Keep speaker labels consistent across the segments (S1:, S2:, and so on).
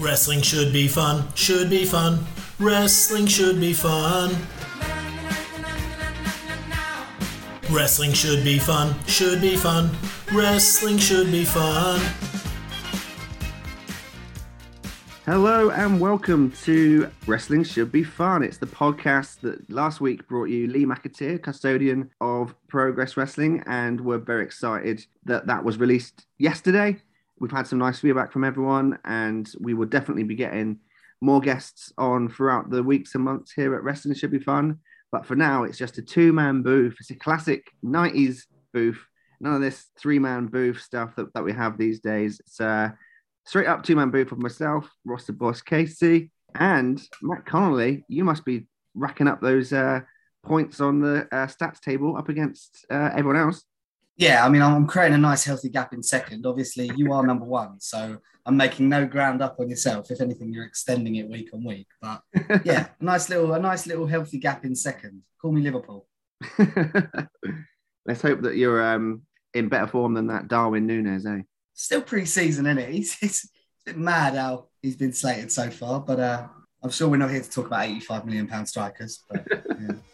S1: Wrestling should be fun, should be fun. Wrestling should be fun. Wrestling should be fun, should be fun. Wrestling should be fun.
S2: Hello and welcome to Wrestling Should Be Fun. It's the podcast that last week brought you Lee McAteer, custodian of Progress Wrestling, and we're very excited that that was released yesterday. We've had some nice feedback from everyone, and we will definitely be getting more guests on throughout the weeks and months here at Wrestling Should Be Fun. But for now, it's just a two man booth. It's a classic 90s booth. None of this three man booth stuff that, that we have these days. It's uh, straight up two man booth of myself, Ross the Boss Casey, and Matt Connolly. You must be racking up those uh, points on the uh, stats table up against uh, everyone else.
S3: Yeah, I mean, I'm creating a nice healthy gap in second. Obviously, you are number one, so I'm making no ground up on yourself. If anything, you're extending it week on week. But yeah, a nice little, a nice little healthy gap in second. Call me Liverpool.
S2: Let's hope that you're um, in better form than that Darwin Nunez, eh?
S3: Still pre-season, isn't it? He's, it's, a bit mad how he's been slated so far, but uh, I'm sure we're not here to talk about 85 million pound strikers. But yeah.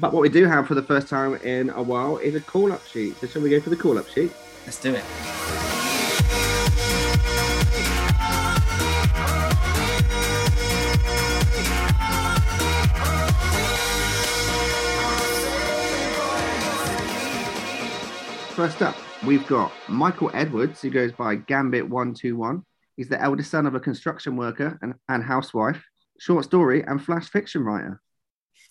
S2: But what we do have for the first time in a while is a call up sheet. So, shall we go for the call up sheet?
S3: let's do it.
S2: First up, we've got Michael Edwards, who goes by Gambit121. He's the eldest son of a construction worker and, and housewife, short story and flash fiction writer.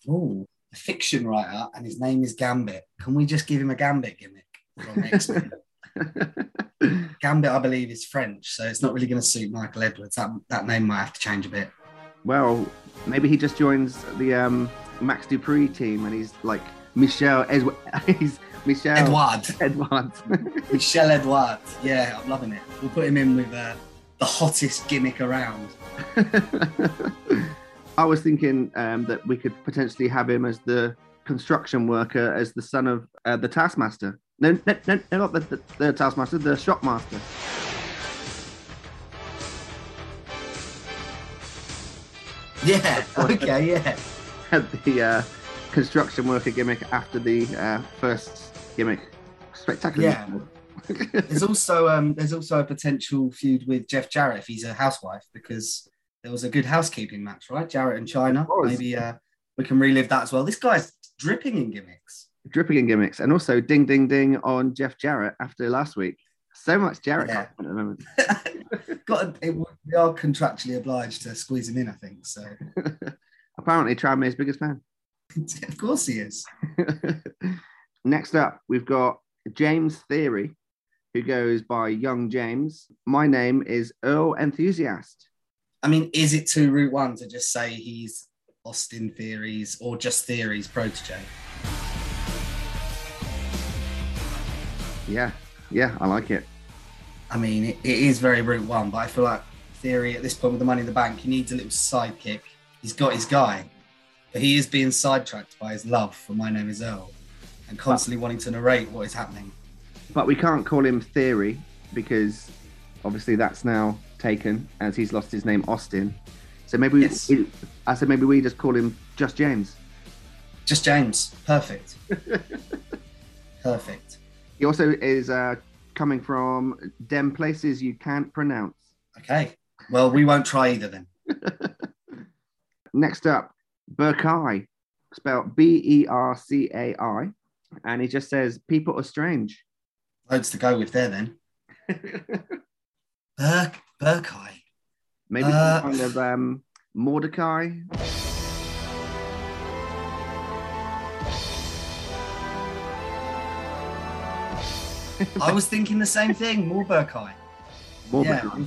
S3: Oh, a fiction writer, and his name is Gambit. Can we just give him a Gambit gimmick? Gambit, I believe, is French, so it's not really going to suit Michael Edwards. That that name might have to change a bit.
S2: well, maybe he just joins the um, Max Dupree team and he's like Michel Edward. he's Michel
S3: Edouard,
S2: Edwards.
S3: Michel Edouard. Yeah, I'm loving it. We'll put him in with uh, the hottest gimmick around.
S2: I was thinking um, that we could potentially have him as the construction worker, as the son of uh, the Taskmaster. No, no, no, no, not the, the, the Taskmaster, the Shopmaster.
S3: Yeah. Okay. Yeah.
S2: Had the uh, construction worker gimmick after the uh, first gimmick. Spectacular.
S3: Yeah. There's also um, there's also a potential feud with Jeff Jarrett if he's a housewife because there was a good housekeeping match, right? Jarrett and
S2: Chyna.
S3: Maybe uh, we can relive that as well. This guy's dripping in gimmicks.
S2: Dripping in gimmicks. And also ding, ding, ding on Jeff Jarrett after last week. So much Jarrett
S3: Yeah.
S2: at the moment.
S3: Got it, we are contractually obliged to squeeze him in, I think. So
S2: Apparently, Tranmere's biggest fan.
S3: of course he is.
S2: Next up, we've got James Theory, who goes by Young James. My name is Earl Enthusiast.
S3: I mean, is it too root one to just say he's Austin Theory's or just Theory's protege?
S2: Yeah, yeah, I like it.
S3: I mean, it, it is very root one, but I feel like Theory at this point with the money in the bank, he needs a little sidekick. He's got his guy, but he is being sidetracked by his love for My Name Is Earl and constantly wanting to narrate what is happening.
S2: But we can't call him Theory because obviously that's now taken as he's lost his name Austin. So maybe
S3: Yes.
S2: we, I said maybe we just call him just James.
S3: Just James, perfect. perfect.
S2: He also is uh, coming from dem places you can't pronounce.
S3: Okay. Well, we won't try either then.
S2: Next up, Bercai, spelled B E R C A I, and he just says people are strange.
S3: Loads to go with there then. Burke, Burkeye.
S2: Maybe
S3: Uh,
S2: some kind of um, Mordecai.
S3: I was thinking the same thing, more Burkeye.
S2: Mordecai.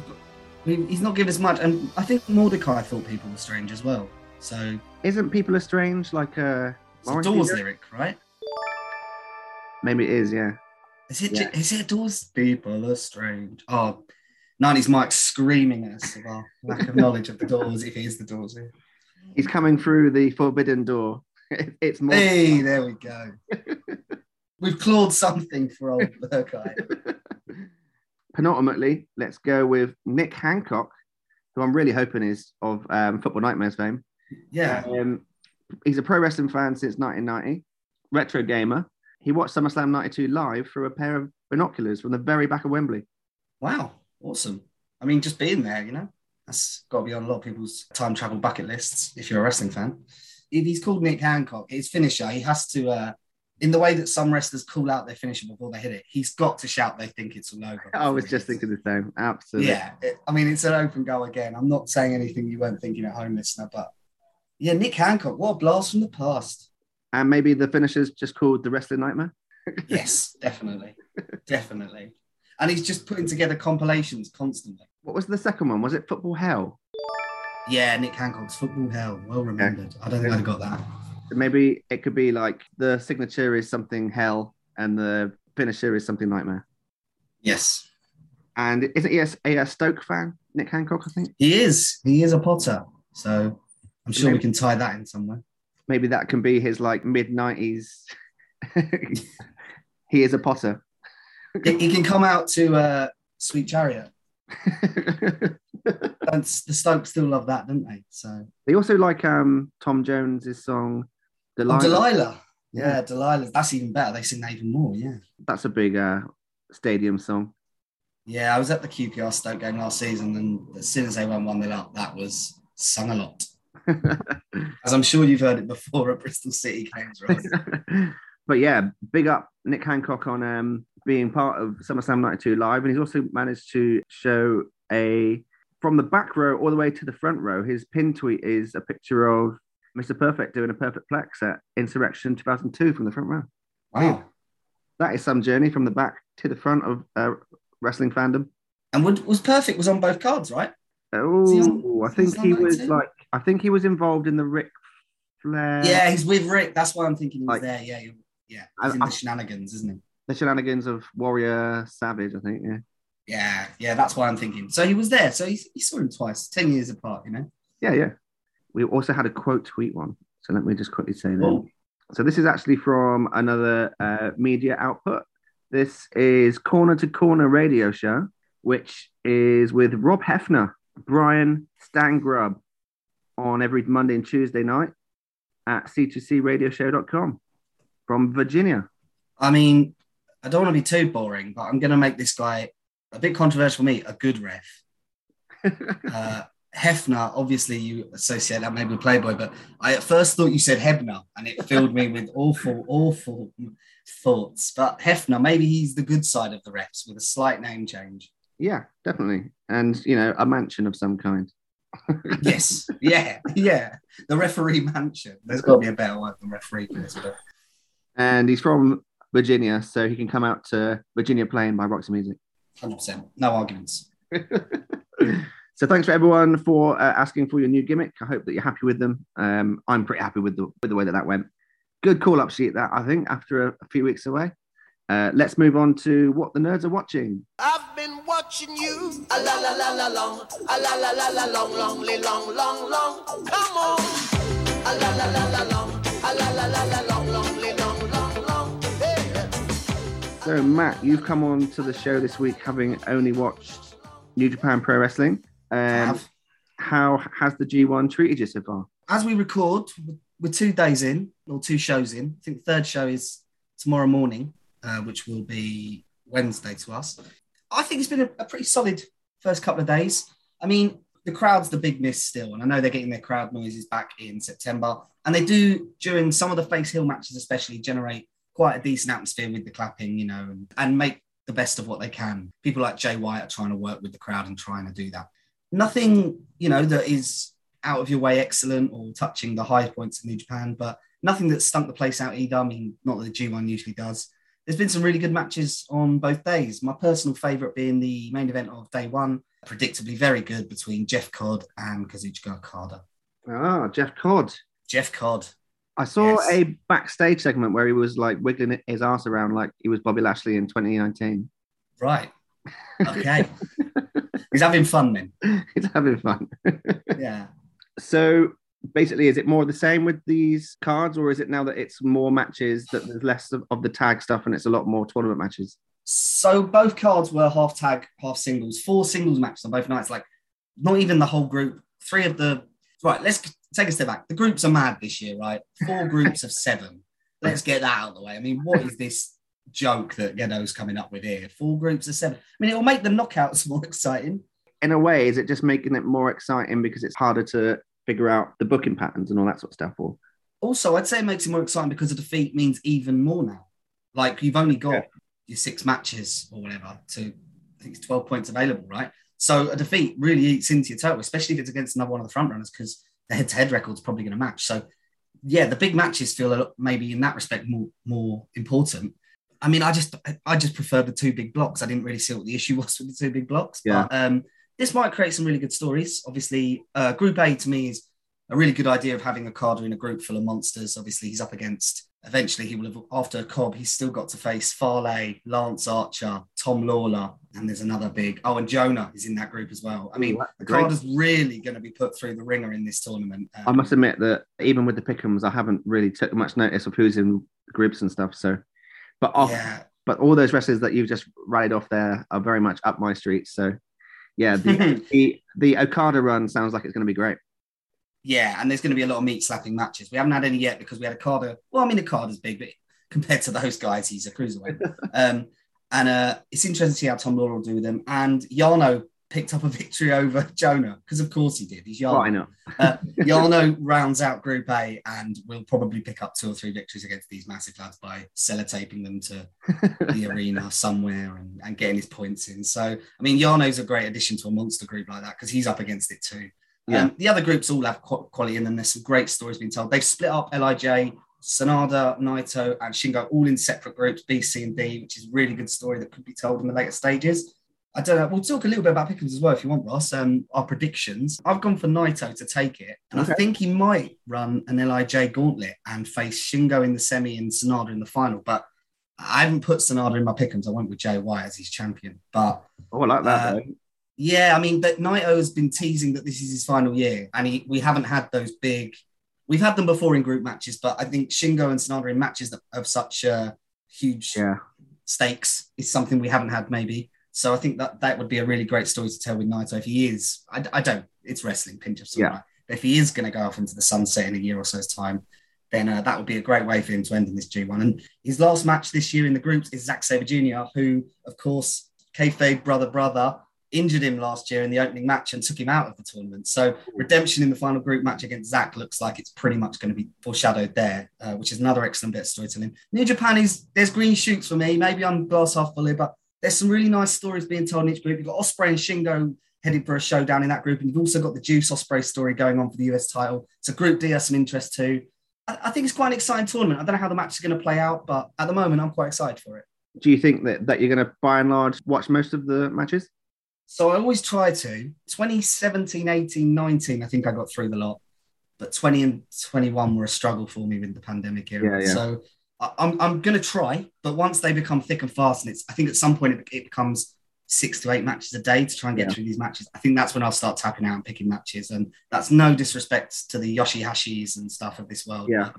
S3: Yeah, he's not given as much, and I think Mordecai thought people were strange as well. So
S2: Isn't people are strange like uh,
S3: it's a Doors
S2: lyric?
S3: lyric, right?
S2: Maybe it is, yeah.
S3: Is it?
S2: Yeah.
S3: Is it Doors? People are strange. Oh, 90s Mike screaming at us of our lack of knowledge of the Doors, if it is the Doors. yeah.
S2: He's coming through the forbidden door. it's more.
S3: Hey, there we go. We've clawed something for old Burkeye.
S2: Penultimately, let's go with Nick Hancock, who I'm really hoping is of um, Football Nightmares fame.
S3: Yeah.
S2: Um, he's a pro wrestling fan since 1990, retro gamer. He watched SummerSlam 92 live through a pair of binoculars from the very back of Wembley.
S3: Wow. Awesome. I mean, just being there, you know, that's got to be on a lot of people's time travel bucket lists if you're a wrestling fan. If he's called Nick Hancock, his finisher, he has to, uh, in the way that some wrestlers call out their finisher before they hit it, he's got to shout they think it's all over.
S2: I was just thinking the same. Absolutely.
S3: Yeah. it- I mean, it's an open go again. I'm not saying anything you weren't thinking at home, listener, but yeah, Nick Hancock, what a blast from the past.
S2: And maybe the finisher's just called the Wrestling Nightmare.
S3: Yes, definitely. definitely. And he's just putting together compilations constantly.
S2: What was the second one? Was it Football Hell?
S3: Yeah, Nick Hancock's football hell. Well remembered. I don't think I'd got that.
S2: Maybe it could be like the signature is something Hell and the finisher is something Nightmare.
S3: Yes.
S2: And isn't he a, a, Stoke fan, Nick Hancock? I think
S3: He is. He is a Potter. So I'm sure we can tie that in somewhere.
S2: maybe that can be his like mid nineties. he is a Potter.
S3: He, he can come out to uh, Sweet Chariot. And the Stokes still love that, don't they? So
S2: they also like um Tom Jones's song
S3: Oh,
S2: Delilah.
S3: Delilah. Yeah, Delilah. That's even better. They sing that even more. Yeah.
S2: That's a big uh, stadium song.
S3: Yeah, I was at the QPR Stoke game last season, and as soon as they went 1 0 up, that was sung a lot. As I'm sure you've heard it before at Bristol City games, right?
S2: but yeah, big up Nick Hancock on um, being part of SummerSlam 92 live. And he's also managed to show a from the back row all the way to the front row. His pin tweet is a picture of Mr. Perfect doing a perfect plex at Insurrextion 2002 from the front row.
S3: Wow.
S2: That is some journey from the back to the front of uh, wrestling fandom.
S3: And would, was Perfect was on both cards, right?
S2: Oh, I think
S3: he
S2: he was
S3: 92?
S2: like, I think he was involved in the Ric Flair,
S3: yeah, he's with Rick. That's why I'm thinking he was
S2: Like-
S3: there. Yeah, you- yeah.
S2: I-
S3: He's in
S2: I-
S3: the shenanigans, isn't he?
S2: The shenanigans of Warrior Savage, I think. Yeah.
S3: Yeah, yeah. That's why I'm thinking. So he was there. So he, he saw him twice, ten years apart. You know.
S2: Yeah, yeah. We also had a quote tweet one. So let me just quickly say that.
S3: Oh.
S2: So this is actually from another uh, media output. This is Corner to Corner Radio Show, which is with Rob Hefner, Brian Stangrub on every Monday and Tuesday night at c2cradioshow.com from Virginia.
S3: I mean, I don't want to be too boring, but I'm going to make this guy a bit controversial for me. A good ref. Uh, Hefner, obviously, you associate that maybe with Playboy, but I at first thought you said Hebner, and it filled me with awful, awful thoughts. But Hefner, maybe he's the good side of the refs with a slight name change.
S2: yeah, definitely. And, you know, a mansion of some kind.
S3: Yes, yeah, yeah. The referee mansion. There's got to be a better word than referee for this, but
S2: And he's from Virginia, so he can come out to Virginia Plain by Roxy Music.
S3: 100%. No arguments.
S2: so thanks for everyone for uh, asking for your new gimmick. I hope that you're happy with them. Um, I'm pretty happy with the with the way that that went. Good call up sheet that I think after a, a few weeks away. Uh, let's move on to what the nerds are watching.
S4: I've been watching you. A la la la la long. A la la la la long, long, long, long, long. Come on. A la la la la long. A la la la la long.
S2: So Matt, you've come on to the show this week having only watched New Japan Pro Wrestling. Um, how has the G1 treated you so far?
S3: As we record, we're two days in, or two shows in. I think the third show is tomorrow morning, uh, which will be Wednesday to us. I think it's been a, a pretty solid first couple of days. I mean, the crowd's the big miss still, and I know they're getting their crowd noises back in September, and they do during some of the face heel matches, especially generate quite a decent atmosphere with the clapping, you know, and, and make the best of what they can. People like Jay White are trying to work with the crowd and trying to do that. Nothing, you know, that is out of your way excellent or touching the high points of New Japan, but nothing that stunk the place out either. I mean, not that the G1 usually does. There's been some really good matches on both days. My personal favourite being the main event of day one, predictably very good between Jeff Cobb and Kazuchika Okada.
S2: Ah, Jeff Cobb.
S3: Jeff Cobb.
S2: I saw
S3: Yes.
S2: a backstage segment where he was like wiggling his ass around like he was Bobby Lashley in 2019.
S3: Right. Okay. He's having fun then.
S2: He's having fun.
S3: Yeah.
S2: So basically, is it more the same with these cards, or is it now that it's more matches that there's less of, of the tag stuff and it's a lot more tournament matches?
S3: So both cards were half tag, half singles, four singles matches on both nights. Like not even the whole group. Three of the right. Let's take a step back. The groups are mad this year, right? Four groups of seven. Let's get that out of the way. I mean, what is this joke that Gedo's coming up with here? Four groups of seven. I mean, it will make the knockouts more exciting.
S2: In a way, is it just making it more exciting because it's harder to figure out the booking patterns and all that sort of stuff? Or
S3: Also, I'd say it makes it more exciting because a defeat means even more now. Like you've only got
S2: Yeah.
S3: your six matches or whatever to, I think it's 12 points available, right? So a defeat really eats into your total, especially if it's against another one of the front runners because the head to head record's probably going to match. So, yeah, the big matches feel a lot, maybe in that respect more more important. I mean, I just I just prefer the two big blocks. I didn't really see what the issue was with the two big blocks.
S2: Yeah.
S3: But um, this might create some really good stories. Obviously, uh, Group A to me is a really good idea of having Okada in a group full of monsters. Obviously, he's up against. Eventually, he will have after Cobb. He's still got to face Farley, Lance Archer, Tom Lawlor, and there's another big. Oh, and Jonah is in that group as well. I mean,
S2: that's great.
S3: Carter's really going to be put through the ringer in this tournament. Um,
S2: I must admit that even with the pickums, I haven't really took much notice of who's in groups and stuff. So, but off,
S3: yeah,
S2: but all those wrestlers that you've just rallied off there are very much up my street. So, yeah, the the, the Okada run sounds like it's going to be great.
S3: Yeah, and there's going to be a lot of meat slapping matches. We haven't had any yet because we had Okada. Well, I mean, Okada's big, but compared to those guys, he's a cruiserweight. um, and uh, it's interesting to see how Tom Lawlor will do with them. And Yano picked up a victory over Jonah because, of course, he did. He's
S2: Oh,
S3: Yano.
S2: I know.
S3: Uh, Yano rounds out Group A and will probably pick up two or three victories against these massive lads by sellotaping them to the arena somewhere and, and getting his points in. So, I mean, Yano's a great addition to a monster group like that because he's up against it too.
S2: Yeah.
S3: Um, the other groups all have qu- quality in them. There's some great stories being told. They've split up LIJ, Sanada, Naito, and Shingo all in separate groups, B, C, and D, which is a really good story that could be told in the later stages. I don't know. We'll talk a little bit about Pickens as well if you want, Ross. Um, our predictions. I've gone for Naito to take it, and
S2: Okay.
S3: I think he might run an LIJ gauntlet and face Shingo in the semi and Sanada in the final. But I haven't put Sanada in my Pickens. I went with Jay White as his champion. But
S2: Oh, I like that.
S3: Uh,
S2: though.
S3: Yeah, I mean, but Naito has been teasing that this is his final year, and he, we haven't had those big. We've had them before in group matches, but I think Shingo and Sanada in matches that of such uh, huge
S2: Yeah,
S3: stakes is something we haven't had maybe. So I think that that would be a really great story to tell with Naito if he is. I, I don't. It's wrestling, pinch of salt.
S2: Yeah.
S3: But if he is going to go off into the sunset in a year or so's time, then uh, that would be a great way for him to end in this G1. And his last match this year in the groups is Zack Sabre Jr., who, of course, kayfabe brother brother injured him last year in the opening match and took him out of the tournament. So redemption in the final group match against Zack looks like it's pretty much going to be foreshadowed there, uh, which is another excellent bit of storytelling. New Japan is there's green shoots for me. Maybe I'm glass half full here, but there's some really nice stories being told in each group. You've got Ospreay and Shingo headed for a showdown in that group, and you've also got the Juice Ospreay story going on for the US title. So Group D has some interest too. I, I think it's quite an exciting tournament. I don't know how the match is going to play out, but at the moment, I'm quite excited for it.
S2: do you think that, that you're going to, by and large, watch most of the matches?
S3: So I always try to. 2017, 18, 19, I think I got through the lot. But 20 and 21 were a struggle for me with the pandemic era.
S2: Yeah, yeah.
S3: So I- I'm, I'm going to try. But once they become thick and fast, and it's, I think at some point it, it becomes six to eight matches a day to try and get
S2: Yeah.
S3: through these matches. I think that's when I'll start tapping out and picking matches. And that's no disrespect to the Yoshihashis and stuff of this world.
S2: Yeah.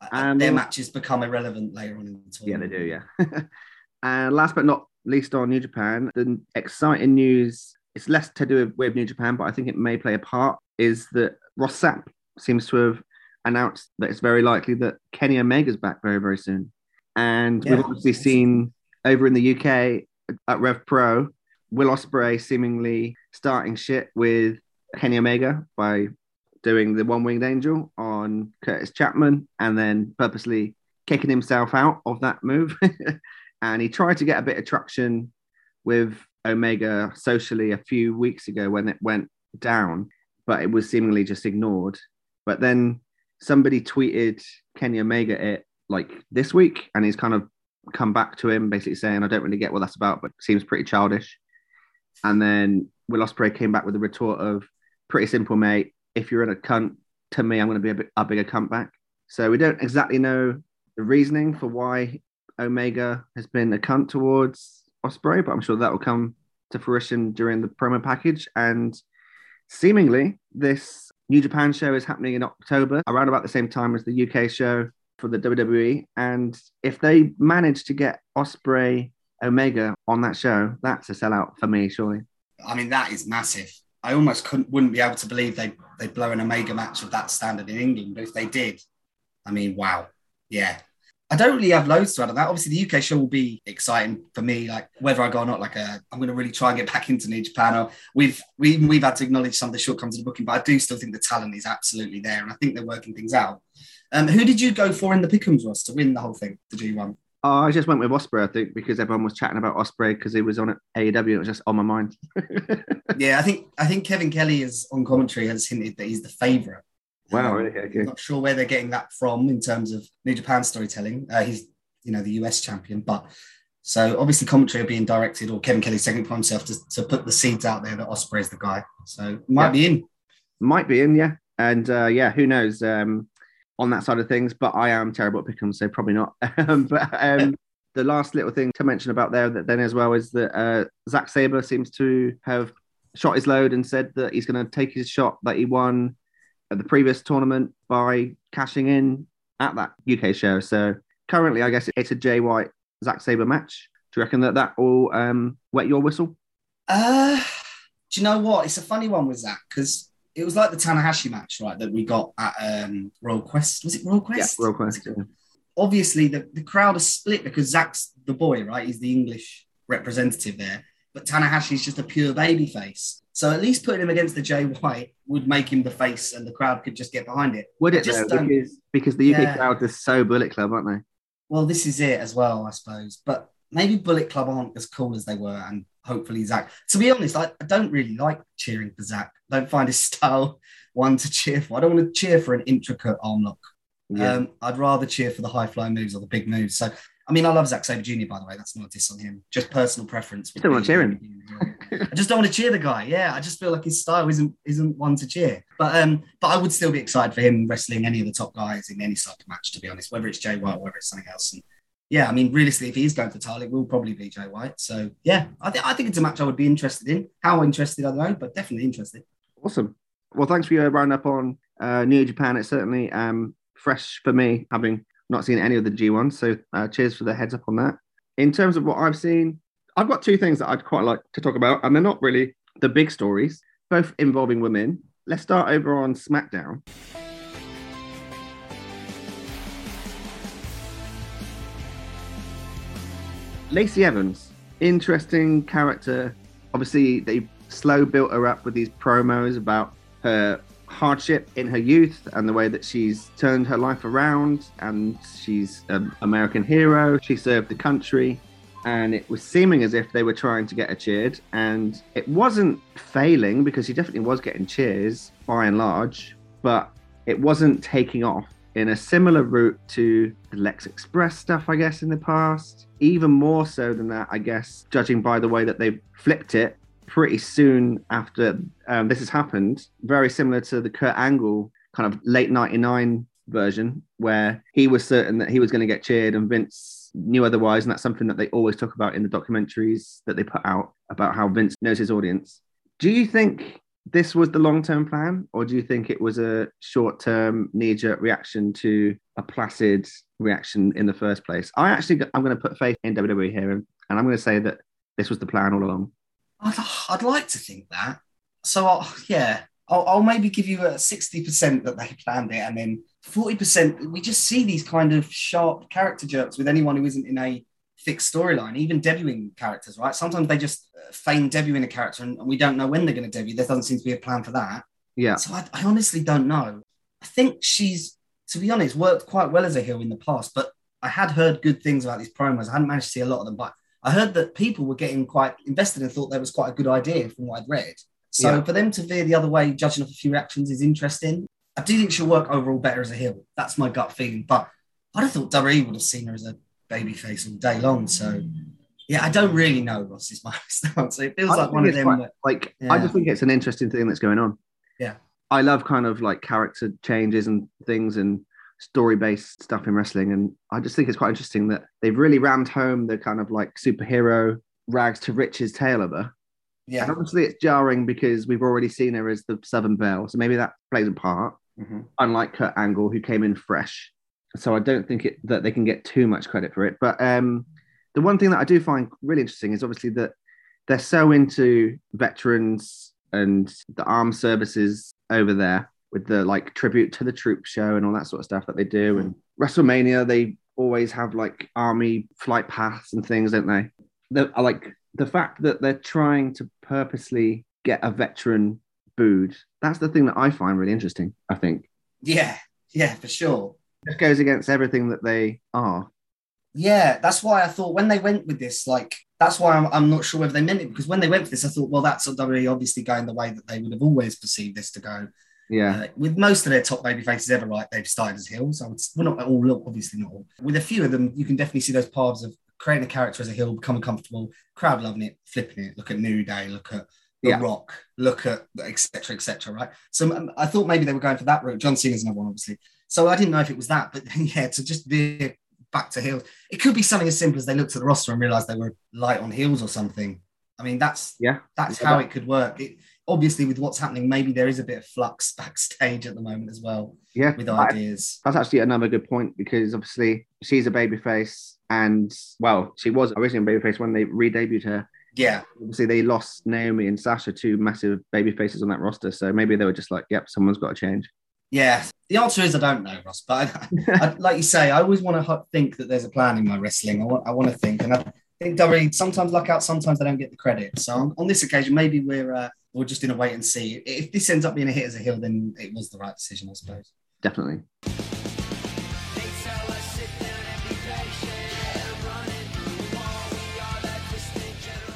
S3: uh,
S2: And-
S3: their matches become irrelevant later on in the tournament.
S2: Yeah, they do. Yeah. and last but not least on New Japan, the exciting news. It's less to do with, New Japan, but I think it may play a part. Is that Ross Sapp seems to have announced that it's very likely that Kenny Omega's back very very soon, and we've obviously seen over in the UK at Rev Pro, Will Ospreay seemingly starting shit with Kenny Omega by doing the one winged angel on Curtis Chapman and then purposely kicking himself out of that move. and he tried to get a bit of traction with Omega socially a few weeks ago when it went down, but it was seemingly just ignored. But then somebody tweeted Kenny Omega it like this week, and he's kind of come back to him, basically saying, I don't really get what that's about, but seems pretty childish. And then Will Ospreay came back with a retort of, pretty simple, mate. If you're in a cunt, to me, I'm going to be a, bit, a bigger cunt back. So we don't exactly know the reasoning for why Omega has been a cunt towards Ospreay, but I'm sure that will come to fruition during the promo package. And seemingly, this New Japan show is happening in October, around about the same time as the UK show for the WWE. And if they manage to get Ospreay Omega on that show, that's a sellout for me, surely.
S3: I mean, that is massive. I almost couldn't wouldn't be able to believe they they'd blow an Omega match of that standard in England. But if they did, I mean, wow, yeah. I don't really have loads to add on that. Obviously, the UK show will be exciting for me. Like whether I go or not, like uh, I'm going to really try and get back into New Japan. Or we've we we've had to acknowledge some of the shortcomings of the booking, but I do still think the talent is absolutely there, and I think they're working things out. Um, who did you go for in the Pickums Ross to win the whole thing, the G1?
S2: Oh, I just went with Ospreay, I think, because everyone was chatting about Ospreay because he was on AEW. And it was just on my mind.
S3: Yeah, I think I think Kevin Kelly is on commentary has hinted that he's the favourite.
S2: Wow,
S3: Um,
S2: really? Okay.
S3: Not sure where they're getting that from in terms of New Japan storytelling. Uh, he's, you know, the US champion, but so obviously commentary are being directed, or Kevin Kelly's taking it upon himself to, to put the seeds out there that Ospreay is the guy. So might
S2: Yeah.
S3: be in.
S2: Might be in, yeah. And uh, yeah, who knows um, on that side of things. But I am terrible at Pick'em, so probably not. Um, but um, the last little thing to mention about there that then as well is that uh, Zack Sabre seems to have shot his load and said that he's going to take his shot that he won at the previous tournament by cashing in at that UK show. So currently, I guess it's a Jay White Zack Sabre match. Do you reckon that that will um, wet your whistle?
S3: Uh, do you know what? It's a funny one with Zack because it was like the Tanahashi match, right? That we got at um, Royal Quest. Was it Royal Quest?
S2: Yeah, Royal Quest. yeah.
S3: obviously the, the crowd are split because Zack's the boy, right? He's the English representative there. But Tanahashi's just a pure baby face. So at least putting him against the Jay White would make him the face and the crowd could just get behind it.
S2: Would it
S3: just
S2: though? Because, because the UK
S3: Yeah.
S2: crowd is so Bullet Club, aren't they?
S3: Well, this is it as well, I suppose. But maybe Bullet Club aren't as cool as they were. And hopefully Zack. To be honest, I, I don't really like cheering for Zack. I don't find his style one to cheer for. I don't want to cheer for an intricate arm lock.
S2: Yeah.
S3: Um, I'd rather cheer for the high fly moves or the big moves. So, I mean, I love Zack Sabre Jr. By the way, that's not a diss on him. Just personal preference. would
S2: Don't wanna cheer him.
S3: I just don't want to cheer the guy. Yeah, I just feel like his style isn't isn't one to cheer. But um, but I would still be excited for him wrestling any of the top guys in any of match. To be honest, whether it's Jay White or whether it's something else. And yeah, I mean, realistically, if he's going for title, it will probably be Jay White. So yeah, I think I think it's a match I would be interested in. How interested, I don't know, but definitely interested.
S2: Awesome. Well, thanks for your roundup on uh, New Japan. It's certainly um, fresh for me, having not seen any of the G1. So uh, cheers for the heads up on that. In terms of what I've seen, I've got two things that I'd quite like to talk about, and they're not really the big stories, both involving women. Let's start over on SmackDown. Lacey Evans, interesting character. Obviously, they slow built her up with these promos about her hardship in her youth and the way that she's turned her life around and she's an American hero. She served the country and it was seeming as if they were trying to get her cheered and it wasn't failing because she definitely was getting cheers by and large, but it wasn't taking off in a similar route to the Lex Express stuff, I guess, in the past. Even more so than that, I guess, judging by the way that they flipped it pretty soon after um, this has happened. Very similar to the Kurt Angle kind of late 99 version, where he was certain that he was going to get cheered and Vince knew otherwise. And that's something that they always talk about in the documentaries that they put out about how Vince knows his audience. Do you think this was the long term plan, or do you think it was a short term knee jerk reaction to a placid reaction in the first place? I actually, I'm going to put faith in WWE here, and I'm going to say that this was the plan all along.
S3: I'd, I'd like to think that. So I'll, yeah, I'll, I'll maybe give you a sixty percent that they planned it, and then forty percent we just see these kind of sharp character jerks with anyone who isn't in a fixed storyline, even debuting characters. Right? Sometimes they just uh, feign debuting a character, and, and we don't know when they're going to debut. There doesn't seem to be a plan for that.
S2: Yeah,
S3: So I, I honestly don't know. I think she's, to be honest, worked quite well as a heel in the past, but I had heard good things about these promos. I hadn't managed to see a lot of them, but I heard that people were getting quite invested and thought that was quite a good idea from what I'd read. So
S2: Yeah.
S3: for them to veer the other way, judging off a few reactions, is interesting. I do think she'll work overall better as a heel. That's my gut feeling. But I'd have thought WWE would have seen her as a baby face all day long. So yeah, I don't really know, Ross, is my stance. It feels
S2: I
S3: like one of them
S2: quite-
S3: that
S2: like I just think it's an interesting thing that's going on.
S3: Yeah.
S2: I love kind of like character changes and things and story based stuff in wrestling, and I just think it's quite interesting that they've really rammed home the kind of like superhero rags to riches tale of her.
S3: yeah.
S2: And obviously, it's jarring because we've already seen her as the Southern Belle, so maybe that plays a part.
S3: Mhm.
S2: Unlike Kurt Angle, who came in fresh, so I don't think it, that they can get too much credit for it. But um, the one thing that I do find really interesting is obviously that they're so into veterans and the armed services over there with the like tribute to the troop show and all that sort of stuff that they do. And WrestleMania, they always have like army flight paths and things, don't they? The, like the fact that they're trying to purposely get a veteran booed. That's the thing that I find really interesting. I think
S3: Yeah, yeah, for sure.
S2: it goes against everything that they are.
S3: Yeah, that's why I thought when they went with this, like, that's why I'm, I'm not sure whether they meant it because when they went for this, I thought, well, that's WWE obviously going the way that they would have always perceived this to go.
S2: Yeah,
S3: Uh, with most of their top baby faces ever, right, they've started as heels. I would, well, not all, obviously not all. With a few of them, you can definitely see those paths of creating a character as a heel, becoming comfortable, crowd loving it, flipping it. Look at New Day, look at The
S2: Yeah.
S3: Rock, look at etc. etc. right? So um, I thought maybe they were going for that route. John Cena's another one, obviously. So I didn't know if it was that, but yeah, to just be back to heels, it could be something as simple as they looked at the roster and realized they were light on heels or something. I mean, that's
S2: yeah,
S3: that's how
S2: that-
S3: it could work. It, obviously, with what's happening, maybe there is a bit of flux backstage at the moment as well
S2: yeah.
S3: with ideas.
S2: That's actually another good point because obviously she's a babyface, and well, she was originally a babyface when they re-debuted her.
S3: Yeah,
S2: Obviously, they lost Naomi and Sasha, two massive baby faces on that roster. So maybe they were just like, "Yep, someone's got to change."
S3: yeah. The answer is I don't know, Ross. But I, I, like you say, I always want to think that there's a plan in my wrestling. I want, I want to think, and I think WWE sometimes luck out, sometimes they don't get the credit. So on, on this occasion, maybe we're uh, we're just in a wait and see. If this ends up being a hit as a heel, then it was the right decision, I suppose.
S2: Definitely.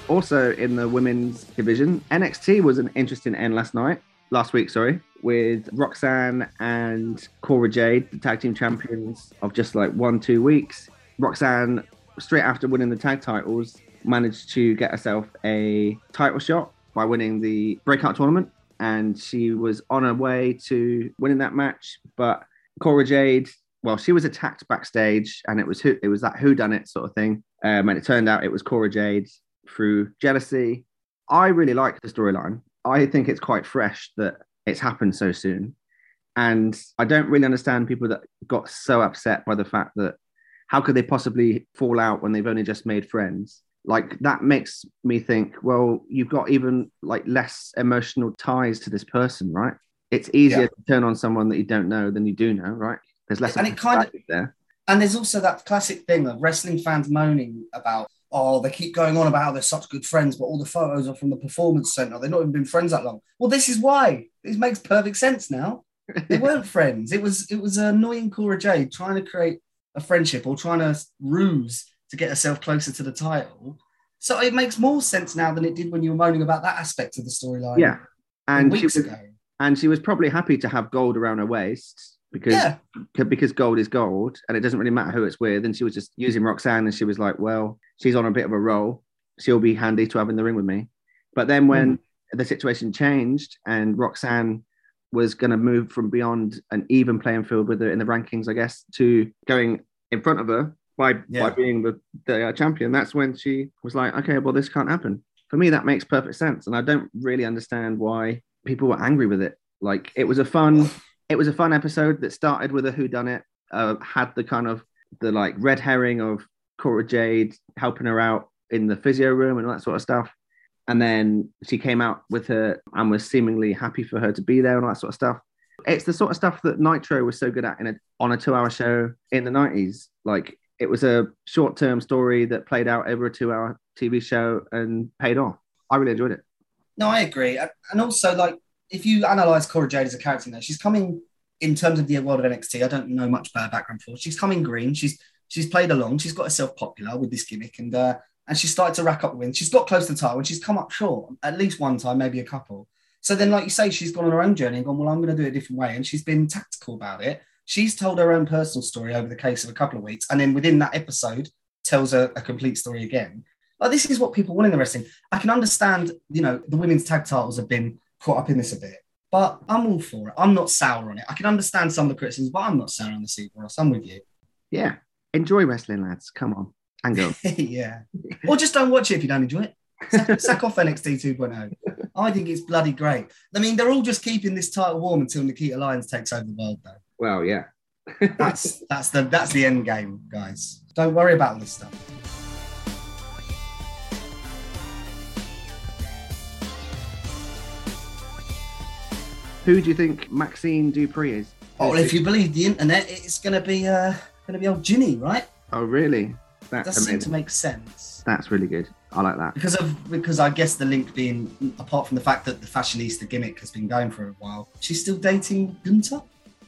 S2: Also, in the women's division, NXT was an interesting end last night, last week, sorry, with Roxanne and Cora Jade, the tag team champions of just like one, two weeks. Roxanne, straight after winning the tag titles, managed to get herself a title shot by winning the breakout tournament. And she was on her way to winning that match. But Cora Jade, well, she was attacked backstage, and it was who it was that who done it sort of thing. Um, and it turned out it was Cora Jade through jealousy. I really like the storyline. I think it's quite fresh that it's happened so soon. And I don't really understand people that got so upset by the fact that how could they possibly fall out when they've only just made friends? Like that makes me think, well, you've got even like less emotional ties to this person, right? It's easier
S3: Yeah.
S2: to turn on someone that you don't know than you do know, right? There's less
S3: And it kind of-
S2: there.
S3: And there's also that classic thing of wrestling fans moaning about, oh, they keep going on about how they're such good friends, but all the photos are from the performance center. They've not even been friends that long. Well, this is why. This makes perfect sense now. They weren't friends. It was it was annoying Cora Jade trying to create a friendship or trying to ruse to get herself closer to the title. So it makes more sense now than it did when you were moaning about that aspect of the storyline.
S2: yeah. And she
S3: weeks
S2: was,
S3: ago.
S2: and she was probably happy to have gold around her waist because
S3: Yeah.
S2: because gold is gold and it doesn't really matter who it's with. And she was just using Roxanne and she was like, well, she's on a bit of a roll. She'll be handy to have in the ring with me. But then when the situation changed and Roxanne was going to move from beyond an even playing field with her in the rankings, I guess, to going in front of her by,
S3: Yeah.
S2: by being the, the uh, champion, that's when she was like, okay, well, this can't happen. For me, that makes perfect sense. And I don't really understand why people were angry with it. Like it was a fun, it was a fun episode that started with a who done it, uh, had the kind of the like red herring of Cora Jade helping her out in the physio room and all that sort of stuff. And then she came out with her and was seemingly happy for her to be there and all that sort of stuff. It's the sort of stuff that Nitro was so good at in a, on a two hour show in the 90s. Like it was a short term story that played out over a two hour TV show and paid off. I really enjoyed it.
S3: No, I agree. And also, like, if you analyze Cora Jade as a character now, she's coming in terms of the world of NXT. I don't know much about her background for. She's coming green. She's she's played along. She's got herself popular with this gimmick, and uh, and she started to rack up wins. She's got close to the title, and she's come up short at least one time, maybe a couple. So then, like you say, she's gone on her own journey and gone, well, I'm going to do it a different way, and she's been tactical about it. She's told her own personal story over the case of a couple of weeks, and then within that episode, tells a, a complete story again. Like this is what people want in the wrestling. I can understand, you know, the women's tag titles have been caught up in this a bit, but I'm all for it. I'm not sour on it. I can understand some of the criticisms, but I'm not sour on the Super Ross. I'm with you.
S2: Yeah. Enjoy wrestling, lads. Come on. And go.
S3: yeah. Or just don't watch it if you don't enjoy it. Sack, sack off NXT 2.0. I think it's bloody great. I mean, they're all just keeping this title warm until Nikita Lyons takes over the world, though.
S2: well, yeah.
S3: That's that's the that's the end game, guys. Don't worry about this stuff.
S2: Who do you think Maxine Dupree is?
S3: Oh, well, if you believe the internet, it's going to be uh, going to be old Jinny, right?
S2: Oh, really? That,
S3: Does seem to make sense
S2: That's really good. I like that.
S3: because of because I guess the link being apart from the fact that the fashionista gimmick has been going for a while, she's still dating Gunther,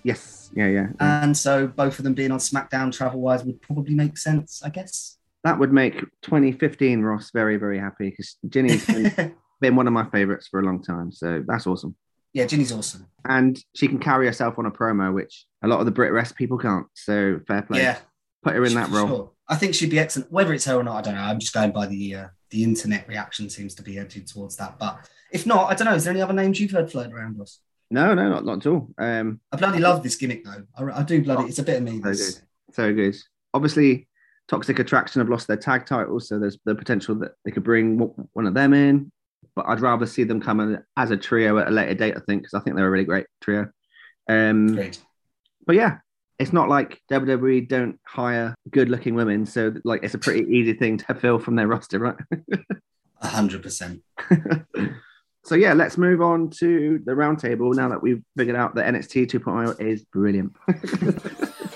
S2: Yes. Yeah, yeah. yeah.
S3: and so both of them being on SmackDown travel wise would probably make sense, I guess.
S2: that would make 2015 Ross very, very happy because Jinny's been, been one of my favorites for a long time. So that's awesome.
S3: Yeah, Jinny's awesome.
S2: And she can carry herself on a promo, which a lot of the BritWres people can't. So fair play.
S3: Yeah,
S2: Put her in that role.
S3: sure. I think she'd be excellent. Whether it's her or not, I don't know. I'm just going by the uh, the internet reaction seems to be edging towards that. But if not, I don't know. Is there any other names you've heard floating around, us?
S2: No, no, not, not at all. Um,
S3: I bloody love this gimmick though. I, I do bloody. It's a bit of me.
S2: So good. So good. Obviously, Toxic Attraction have lost their tag titles, so there's the potential that they could bring one of them in. But I'd rather see them come in as a trio at a later date, I think, because I think they're a really great trio. Um,
S3: Great.
S2: but yeah, it's not like WWE don't hire good-looking women, so like it's a pretty easy thing to fill from their roster, right?
S3: A hundred percent.
S2: so yeah, let's move on to the roundtable now that we've figured out that NXT 2.0 is brilliant.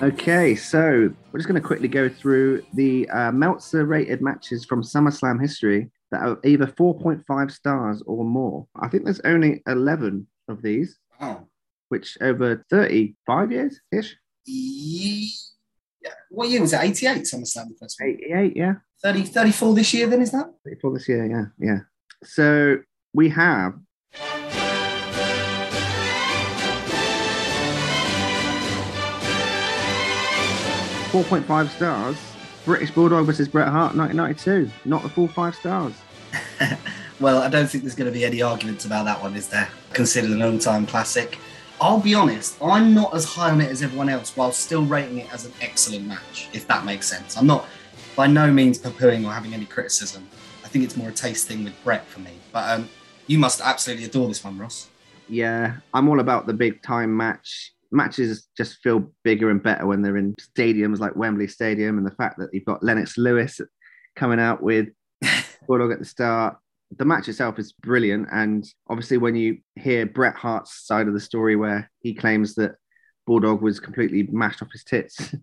S2: Okay, so we're just going to quickly go through the uh, Meltzer rated matches from SummerSlam history that are either 4.5 stars or more. I think there's only 11 of these,
S3: Wow.
S2: which over 35 years ish.
S3: Yeah. What year was it? 88 SummerSlam, the first one.
S2: 88, yeah.
S3: 30, 34 this year, then is that?
S2: 34 this year, yeah, yeah. So we have Four point five stars. British Bulldog versus Bret Hart, 1992. Not the full five stars.
S3: Well, I don't think there's going to be any arguments about that one, is there? Considered an all time classic. I'll be honest, I'm not as high on it as everyone else while still rating it as an excellent match, if that makes sense. I'm not by no means poo-pooing or having any criticism. I think it's more a taste thing with Bret for me. But um, you must absolutely adore this one, Ross.
S2: Yeah, I'm all about the big time match. Matches just feel bigger and better when they're in stadiums like Wembley Stadium, and the fact that you've got Lennox Lewis coming out with Bulldog at the start. The match itself is brilliant, and obviously when you hear Bret Hart's side of the story, where he claims that Bulldog was completely mashed off his tits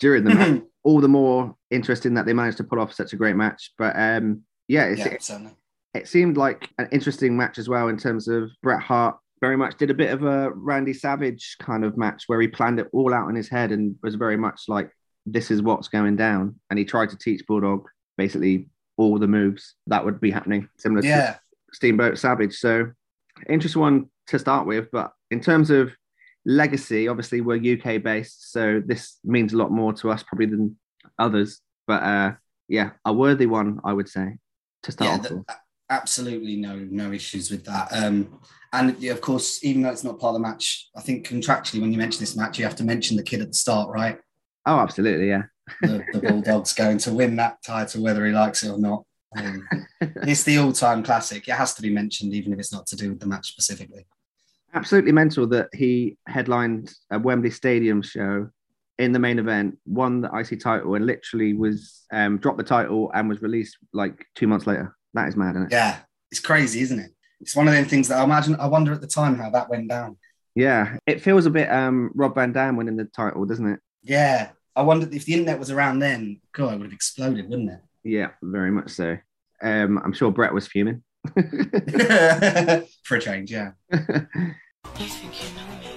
S2: during the match, all the more interesting that they managed to pull off such a great match. But um, yeah, it's,
S3: yeah, certainly.
S2: it seemed like an interesting match as well in terms of Bret Hart very much did a bit of a Randy Savage kind of match where he planned it all out in his head and was very much like, this is what's going down. And he tried to teach Bulldog basically all the moves that would be happening, similar
S3: Yeah.
S2: to Steamboat Savage. So, interesting one to start with. But in terms of legacy, obviously, we're UK based. So, this means a lot more to us probably than others. But uh, yeah, a worthy one, I would say, to start
S3: Yeah,
S2: off
S3: the-
S2: with.
S3: Absolutely no no issues with that. Um, and of course, even though it's not part of the match, I think contractually, when you mention this match, you have to mention the kid at the start, right?
S2: Oh, absolutely, yeah.
S3: The, the Bulldog's going to win that title, whether he likes it or not. Um, it's the all-time classic. It has to be mentioned, even if it's not to do with the match specifically.
S2: Absolutely mental that he headlined a Wembley Stadium show in the main event, won the IC title, and literally was um, dropped the title and was released like two months later. That is mad, isn't it?
S3: Yeah, it's crazy, isn't it? It's one of them things that I imagine. I wonder at the time how that went down.
S2: Yeah, it feels a bit um, Rob Van Dam winning the title, doesn't it?
S3: Yeah, I wondered if the internet was around then. God, it would have exploded, wouldn't it?
S2: Yeah, very much so. Um, I'm sure Bret was fuming.
S3: For a change, yeah.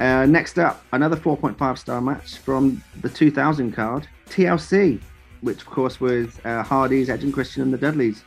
S2: Uh, next up, another 4.5 star match from the 2000 card, TLC, which of course was uh, Hardy's, Edge and Christian, and the Dudleys.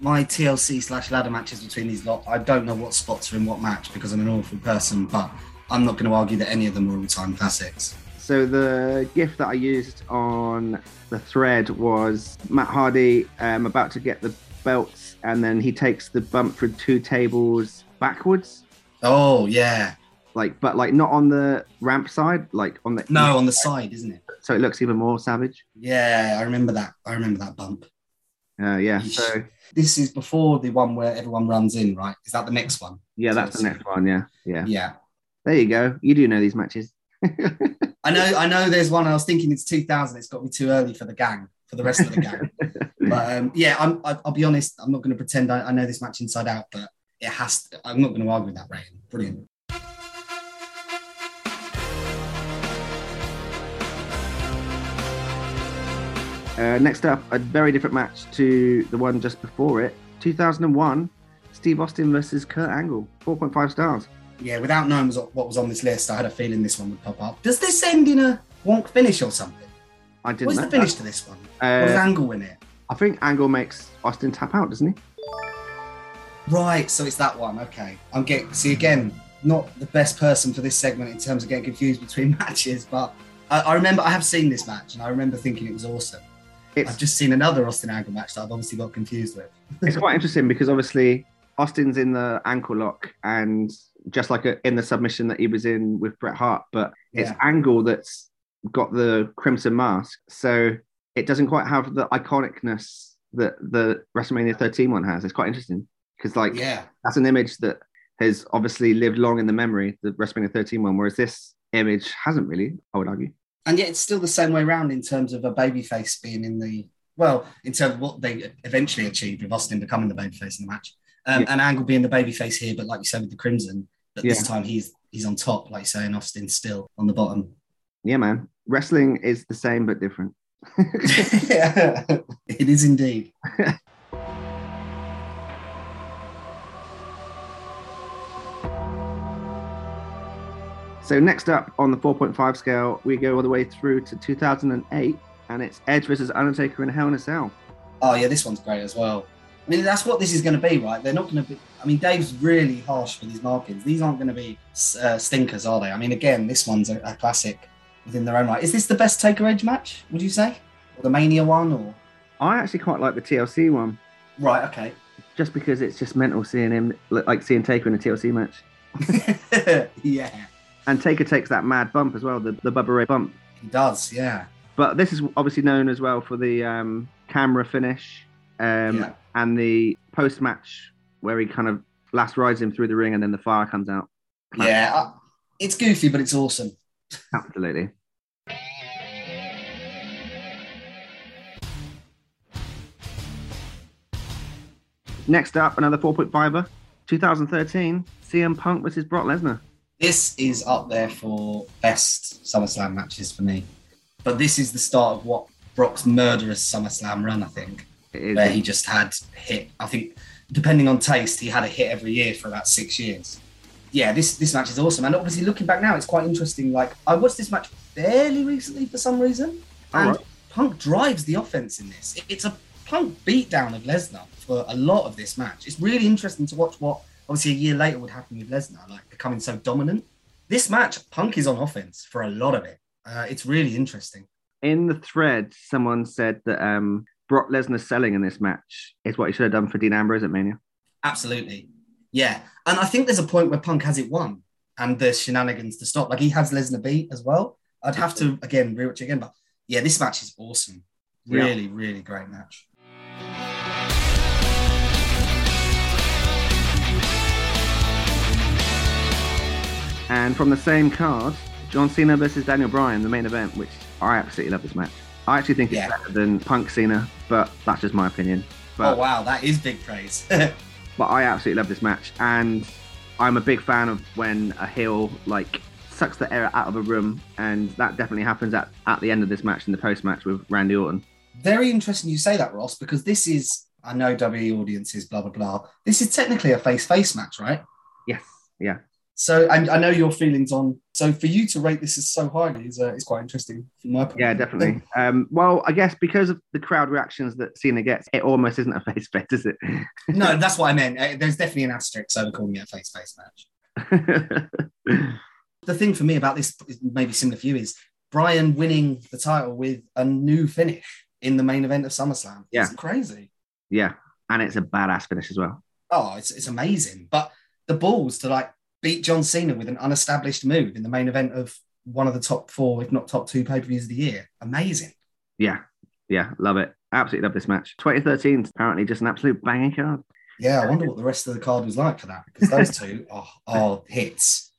S3: my TLC slash ladder matches between these lot, I don't know what spots are in what match because I'm an awful person, but I'm not going to argue that any of them are all time classics.
S2: So the gift that I used on the thread was Matt Hardy um, about to get the belts, and then he takes the bump through two tables backwards,
S3: Oh, yeah.
S2: Like but like not on the ramp side, like on the
S3: No, on the side, isn't it?
S2: So it looks even more savage.
S3: Yeah, I remember that. I remember that bump.
S2: Uh, yeah. So
S3: This is before the one where everyone runs in, right? Is that the next one?
S2: yeah, that's the next one. Yeah, yeah.
S3: Yeah.
S2: There you go. You do know these matches.
S3: I know, I know. There's one. I was thinking it's 2000. It's got to be too early for the gang, for the rest of the gang. but um, yeah, I'm, I, I'll be honest. I'm not going to pretend I, I know this match inside out, but it has. To, I'm not going to argue with that rating. Brilliant.
S2: Uh, next up, a very different match to the one just before it. 2001, Steve Austin versus Kurt Angle. 4.5 stars.
S3: Yeah, without knowing what what was on this list, I had a feeling this one would pop up. Does this end in a wonk finish or something?
S2: I didn't
S3: What's the finish
S2: that.
S3: to this one?
S2: Uh,
S3: what does Angle win it?
S2: I think Angle makes Austin tap out, doesn't he?
S3: Right, so it's that one. Okay, I'm getting see again. Not the best person for this segment in terms of getting confused between matches, but I, I remember I have seen this match and I remember thinking it was awesome.
S2: It's
S3: I've just seen another Austin Angle match that I've obviously got confused with.
S2: it's quite interesting because obviously Austin's in the ankle lock and just like a, in the submission that he was in with Bret Hart, but it's Angle that's got the crimson mask, so it doesn't quite have the iconicness that the WrestleMania 13 one has. It's quite interesting because like
S3: Yeah,
S2: that's an image that has obviously lived long in the memory, the WrestleMania 13 one, whereas this image hasn't really. I would argue.
S3: And yet it's still the same way around in terms of a babyface being in the well, in terms of what they eventually achieved with Austin becoming the babyface in the match, um,
S2: Yeah.
S3: and Angle being the babyface here, but like you said with the Crimson, but this time he's he's on top, like you say, and Austin's still on the bottom.
S2: Yeah, man. Wrestling is the same but different.
S3: it is indeed.
S2: So next up on the 4.5 scale, we go all the way through to 2008, and it's Edge versus Undertaker in Hell in a Cell.
S3: Oh yeah, this one's great as well. I mean, that's what this is going to be, right? They're not going to be. I mean, Dave's really harsh with his markings. These aren't going to be uh, stinkers, are they? I mean, again, this one's a, a classic within their own right. Is this the best Taker Edge match? Would you say, or the Mania one, or
S2: I actually quite like the TLC one,
S3: right? Okay.
S2: just because it's just mental seeing him, like seeing Taker in a TLC match.
S3: yeah,
S2: And Taker takes that mad bump as well, the, the Bubba Ray bump.
S3: he does. Yeah.
S2: But this is obviously known as well for the um, camera finish um,
S3: Yeah.
S2: and the post match where he kind of last rides him through the ring and then the fire comes out.
S3: Yeah. uh, it's goofy, but it's awesome.
S2: Absolutely. Next up, another 4.5er, 2013, CM Punk versus Brock Lesnar.
S3: This is up there for best SummerSlam matches for me. But this is the start of what Brock's murderous SummerSlam run, I think. Where he just had hit. I think, depending on taste, he had a hit every year for about six years. Yeah, this this match is awesome. And obviously, looking back now, it's quite interesting. Like I watched this match fairly recently for some reason, and
S2: Alright.
S3: Punk drives the offense in this. It's a Punk beatdown of Lesnar for a lot of this match. It's really interesting to watch what obviously a year later would happen with Lesnar, like becoming so dominant. This match, Punk is on offense for a lot of it. Uh, it's really interesting.
S2: in the thread, someone said that um, Brock Lesnar selling in this match is what he should have done for Dean Ambrose at Mania.
S3: Absolutely. Yeah. And I think there's a point where Punk has it won and the shenanigans to stop. Like he has Lesnar beat as well. I'd have to, again, rewatch it again. But yeah, this match is awesome.
S2: Yeah.
S3: Really, really great match.
S2: And from the same card, John Cena versus Daniel Bryan, the main event, which I absolutely love this match. I actually think it's
S3: Yeah.
S2: better than Punk Cena, but that's just my opinion. But,
S3: oh, wow. That is big praise.
S2: but I absolutely love this match, and I'm a big fan of when a heel like sucks the air out of a room, and that definitely happens at, at the end of this match in the post match with Randy Orton.
S3: Very interesting you say that, Ross, because this is, I know WWE audiences, blah, blah, blah. This is technically a face face match, right?
S2: Yes, yeah.
S3: So, and I know your feelings on. So, for you to rate this as so highly is, uh, is quite interesting from my point.
S2: Yeah, definitely. Um, well, I guess because of the crowd reactions that Cena gets, it almost isn't a face fit, is it?
S3: No, that's what I meant. Uh, There's definitely an asterisk over calling it a face face match. the thing for me about this maybe similar for you is Bryan winning the title with a new finish in the main event of SummerSlam.
S2: Yeah.
S3: It's crazy.
S2: yeah, and it's a badass finish as well.
S3: Oh, it's, it's amazing. But the balls to like beat John Cena with an unestablished move in the main event of one of the top four, if not top two pay per views of the year. Amazing.
S2: Yeah, Yeah, love it. Absolutely love this match. 2013 's apparently just an absolute banging card.
S3: Yeah, I wonder what the rest of the card was like for that because those two are, are hits.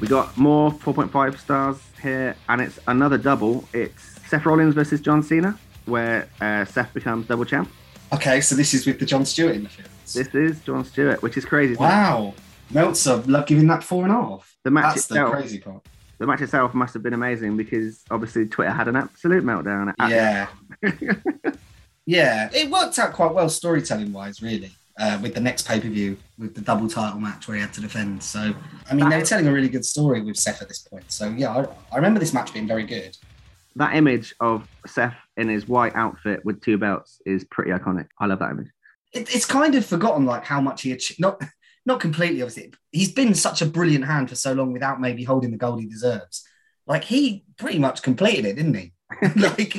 S2: We got more 4.5 stars here, and it's another double. It's Seth Rollins versus John Cena, where uh, Seth becomes double champ.
S3: Okay, so this is with the Jon Stewart interference.
S2: This is Jon Stewart, which is crazy. isn't it?
S3: Wow, Meltzer like giving that four and a half.
S2: The match
S3: That's the
S2: itself,
S3: crazy part.
S2: the match itself must have been amazing because obviously Twitter had an absolute meltdown.
S3: Yeah, yeah, it worked out quite well storytelling wise, really. Uh, with the next pay per view, with the double title match where he had to defend. So, I mean, they were telling a really good story with Seth at this point. So, yeah, I, I remember this match being very good.
S2: that image of Seth in his white outfit with two belts is pretty iconic. I love that image.
S3: it, it's kind of forgotten like how much he achieved. Not not completely, obviously. He's been such a brilliant hand for so long without maybe holding the gold he deserves. Like he pretty much completed it, didn't he? like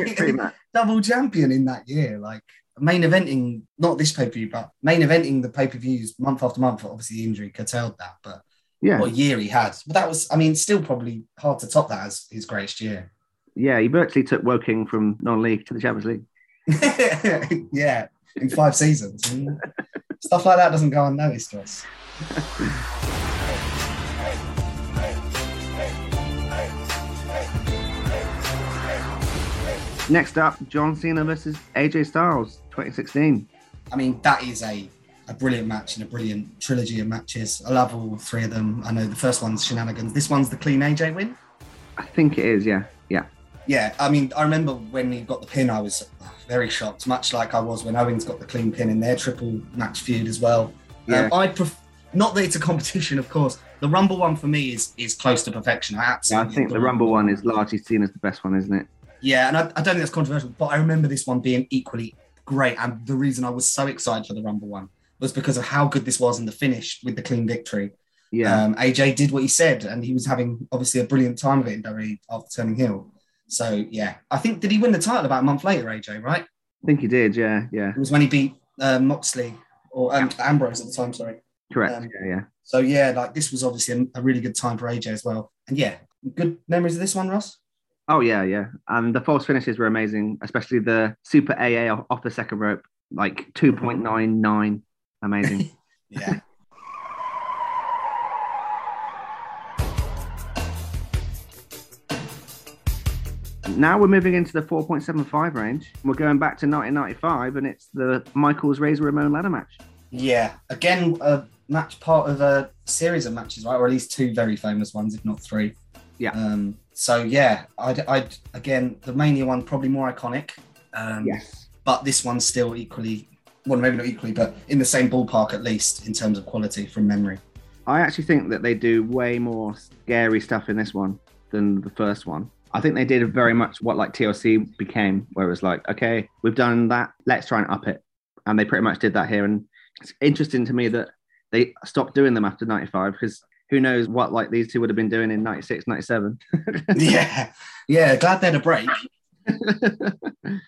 S3: double champion in that year. Like main eventing, not this pay per view, but main eventing the pay per views month after month. Obviously, the injury curtailed that, but
S2: Yeah,
S3: what year he had. But that was, I mean, still probably hard to top that as his greatest year.
S2: Yeah. He virtually took Woking from non-league to the Champions League.
S3: yeah, in five seasons. Stuff like that doesn't go unnoticed to us.
S2: Next up, John Cena versus AJ Styles, 2016.
S3: I mean, that is a, a brilliant match and a brilliant trilogy of matches. I love all three of them. I know the first one's shenanigans. This one's the clean AJ win.
S2: I think it is. Yeah, yeah.
S3: Yeah, I mean, I remember when he got the pin, I was very shocked, much like I was when Owens got the clean pin in their triple match feud as well.
S2: Yeah.
S3: Um, I pref- not that it's a competition, of course. The Rumble one for me is is close to perfection. I
S2: Yeah, I think the Rumble one is largely seen as the best one, isn't it?
S3: Yeah, and I, I don't think that's controversial, but I remember this one being equally great. And the reason I was so excited for the Rumble one was because of how good this was in the finish with the clean victory.
S2: Yeah,
S3: Um, AJ did what he said, and he was having obviously a brilliant time of it in WWE after turning heel. So yeah, I think did he win the title about a month later, AJ? Right?
S2: I think he did. Yeah, yeah.
S3: It was when he beat uh, Moxley or um, Ambrose at the time. Sorry.
S2: Correct.
S3: Um,
S2: yeah, yeah.
S3: So yeah, like this was obviously a, a really good time for AJ as well. And yeah, good memories of this one, Ross.
S2: Oh yeah, yeah. And the false finishes were amazing, especially the Super AA off, off the second rope, like two point nine nine. Amazing.
S3: Yeah.
S2: Now we're moving into the four point seven five range. We're going back to nineteen ninety five, and it's the Michaels Razor Ramon ladder match.
S3: Yeah, again, a match part of a series of matches, right? Or at least two very famous ones, if not three.
S2: Yeah.
S3: Um, so yeah, I'd, I'd again the Mania one probably more iconic. Um,
S2: Yes.
S3: But this one's still equally, well, maybe not equally, but in the same ballpark at least in terms of quality from memory.
S2: I actually think that they do way more scary stuff in this one than the first one. I think they did very much what like TLC became, where it was like, okay, we've done that, let's try and up it. And they pretty much did that here. And it's interesting to me that they stopped doing them after 95 because who knows what like these two would have been doing in 96, 97.
S3: yeah, yeah. Glad they had a break.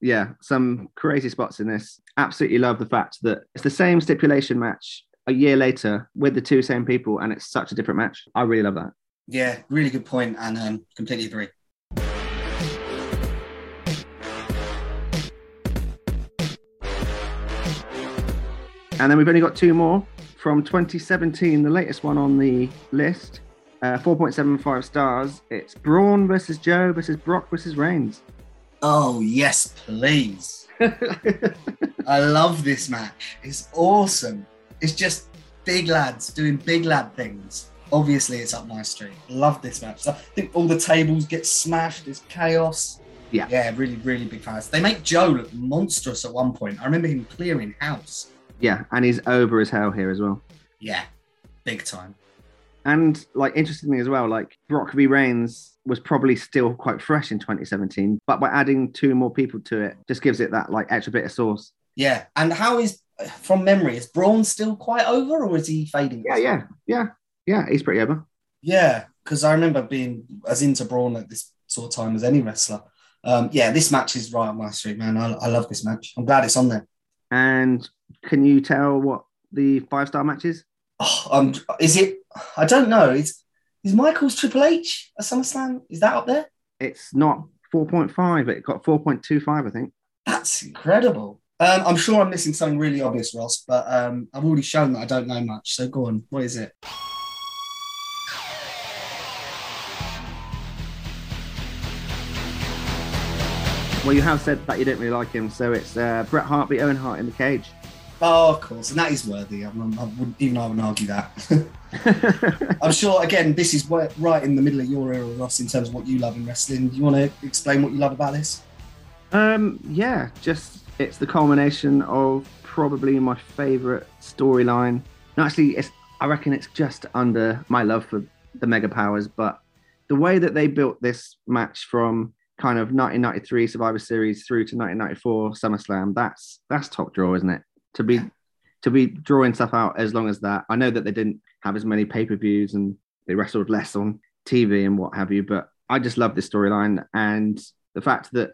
S2: yeah, some crazy spots in this. Absolutely love the fact that it's the same stipulation match a year later with the two same people, and it's such a different match. I really love that.
S3: Yeah, really good point, and um, completely agree.
S2: And then we've only got two more from 2017, the latest one on the list. Uh, 4.75 stars. It's Braun versus Joe versus Brock versus Reigns.
S3: Oh yes, please. I love this match. It's awesome. It's just big lads doing big lad things. Obviously, it's up my street. Love this match. I think all the tables get smashed. It's chaos.
S2: Yeah.
S3: Yeah, really, really big fans. They make Joe look monstrous at one point. I remember him clearing house.
S2: yeah, and he's over as hell here as well.
S3: Yeah, big time.
S2: And like interestingly as well, like Brock v Reigns was probably still quite fresh in 2017, but by adding two more people to it, just gives it that like extra bit of sauce.
S3: Yeah. And how is, from memory, is Braun still quite over or is he fading?
S2: Yeah, yeah, yeah, yeah. He's pretty over.
S3: Yeah, because I remember being as into Braun at this sort of time as any wrestler. Um, yeah, this match is right up my street, man. I, I love this match. I'm glad it's on there.
S2: And can you tell what the five star match is?
S3: Oh, um, is it? I don't know. Is is Michaels Triple H at SummerSlam? Is that up there?
S2: It's not 4.5, it got 4.25, I think.
S3: That's incredible. Um, I'm sure I'm missing something really obvious, Ross, but um, I've already shown that I don't know much. So go on. What is it?
S2: Well, you have said that you don't really like him, so it's uh, Bret Hart beat Owen Hart in the cage.
S3: Oh, of course, and that is worthy. I'm, I wouldn't, even I wouldn't argue that. I'm sure. Again, this is right in the middle of your era, Ross, in terms of what you love in wrestling. Do you want to explain what you love about this?
S2: Um, yeah, just it's the culmination of probably my favourite storyline. No, actually, it's I reckon it's just under my love for the Mega Powers, but the way that they built this match from kind of 1993 Survivor Series through to 1994 SummerSlam, that's that's top draw, isn't it? To be to be drawing stuff out as long as that. I know that they didn't have as many pay per views and they wrestled less on TV and what have you, but I just love this storyline and the fact that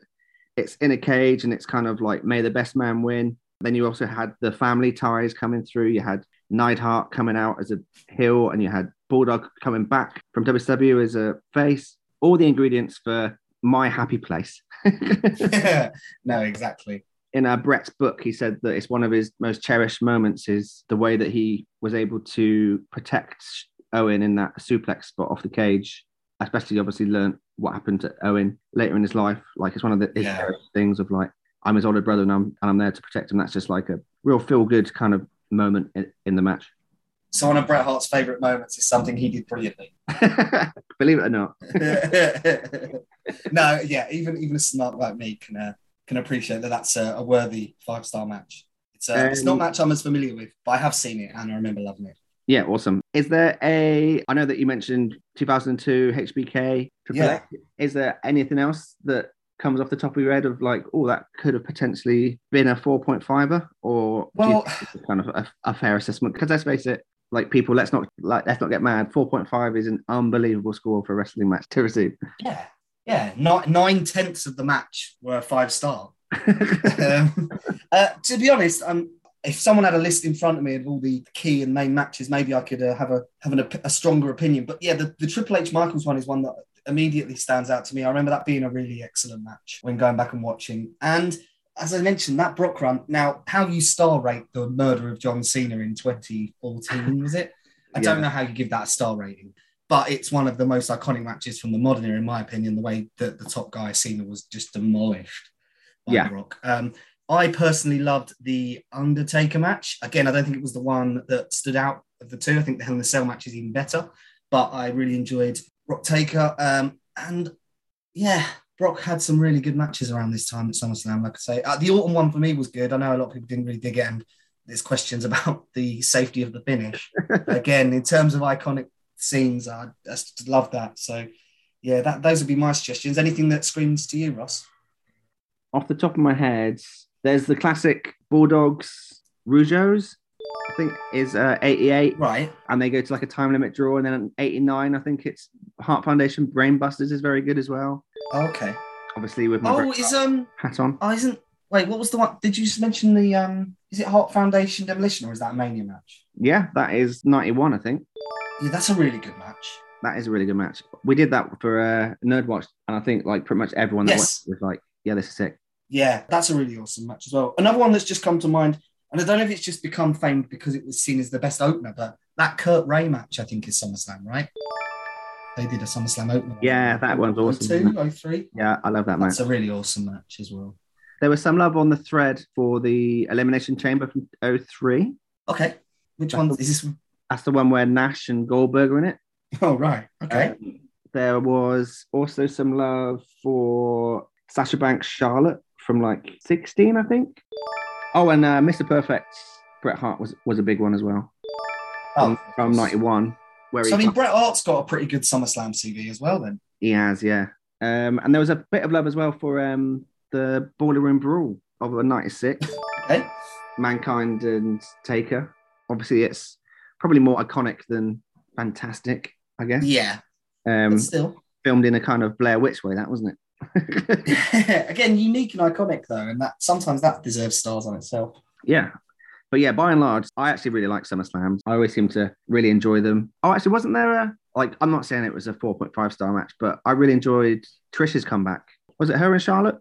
S2: it's in a cage and it's kind of like may the best man win. Then you also had the family ties coming through. You had Neidhart coming out as a heel, and you had Bulldog coming back from WCW as a face. All the ingredients for my happy place.
S3: no, exactly.
S2: in uh, Bret's book, he said that it's one of his most cherished moments is the way that he was able to protect Owen in that suplex spot off the cage. Especially, obviously, learned what happened to Owen later in his life. Like it's one of the
S3: Yeah.
S2: things of like I'm his older brother and I'm and I'm there to protect him. That's just like a real feel good kind of moment in, in the match.
S3: So one of Bret Hart's favourite moments is something he did brilliantly.
S2: Believe it or not.
S3: No, yeah, even even a smart like me can uh, can appreciate that that's a, a worthy five star match. It's uh, it's not a
S2: Um,
S3: match I'm as familiar with, but I have seen it and I remember loving it.
S2: Yeah, awesome. Is there a? I know that you mentioned 2002 HBK. Triple
S3: Yeah.
S2: Is there anything else that comes off the top of your head of like, oh, that could have potentially been a 4.5er, or
S3: Well-
S2: kind of a, a fair assessment? Because let's face it, like people, let's not like let's not get mad. 4.5 is an unbelievable score for a wrestling match to receive.
S3: Yeah, yeah. Nine, nine tenths of the match were five star. um, uh, to be honest, um, if someone had a list in front of me of all the key and main matches, maybe I could uh, have a have an, a stronger opinion. But yeah, the, the Triple H Michaels one is one that immediately stands out to me. I remember that being a really excellent match when going back and watching. And as I mentioned, that Brock run. Now, how you star rate the murder of John Cena in 2014 was it? I don't know how you give that a star rating. But it's one of the most iconic matches from the modern era, in my opinion. The way that the top guy Cena was just demolished by
S2: Yeah.
S3: Brock. Um, I personally loved the Undertaker match. Again, I don't think it was the one that stood out of the two. I think the Hell in a Cell match is even better, but I really enjoyed Brock Taker. Um, and yeah, Brock had some really good matches around this time at SummerSlam. Like I say, uh, the Orton one for me was good. I know a lot of people didn't really dig it, and there's questions about the safety of the finish. Again, in terms of iconic scenes, I just love that. So yeah, that those would be my suggestions. Anything that screams to you, Ross?
S2: Off the top of my head, there's the classic Bulldogs Rougeaus. I think is uh, 88.
S3: Right.
S2: and they go to like a time limit draw. And then 89, I think it's Heart Foundation Brainbusters is very good as well.
S3: Okay.
S2: Obviously with my
S3: Oh, is um
S2: hat on.
S3: oh isn't wait, what was the one? Did you just mention the um is it Heart Foundation Demolition or is that a Mania match?
S2: Yeah, that is 91, I think.
S3: Yeah, that's a really good match.
S2: That is a really good match. We did that for uh, Nerd Watch, and I think like pretty much everyone that
S3: Yes.
S2: watched was like, yeah, this is sick.
S3: Yeah, that's a really awesome match as well. Another one that's just come to mind, and I don't know if it's just become famed because it was seen as the best opener, but that Kurt Rey match, I think, is SummerSlam, right? They did a SummerSlam opener.
S2: Yeah, that one's awesome.
S3: 02, 03.
S2: Yeah, I love that match.
S3: That's a really awesome match as well.
S2: There was some love on the thread for the Elimination Chamber from 03.
S3: Okay. Which one is this?
S2: That's the one where Nash and Goldberg are in it.
S3: Oh, right. Okay.
S2: Um, there was also some love for Sasha Banks Charlotte from like 16, I think. Oh, and uh, Mr. Perfect Bret Hart was, was a big one as well from,
S3: Oh,
S2: from 91. Where
S3: So, I mean, Bret Hart's got a pretty good SummerSlam CV as well, then.
S2: he has, yeah. Um, and there was a bit of love as well for um, the Boiler Room Brawl of 96,
S3: Okay.
S2: Mankind and Taker. Obviously, it's probably more iconic than Fantastic, I guess.
S3: Yeah.
S2: Um,
S3: still.
S2: filmed in a kind of Blair Witch way, that wasn't it?
S3: Again, unique and iconic, though, and that sometimes that deserves stars on itself.
S2: yeah. But yeah, by and large, I actually really like SummerSlams. I always seem to really enjoy them. Oh, actually, wasn't there a like? I'm not saying it was a 4.5 star match, but I really enjoyed Trish's comeback. Was it her and Charlotte?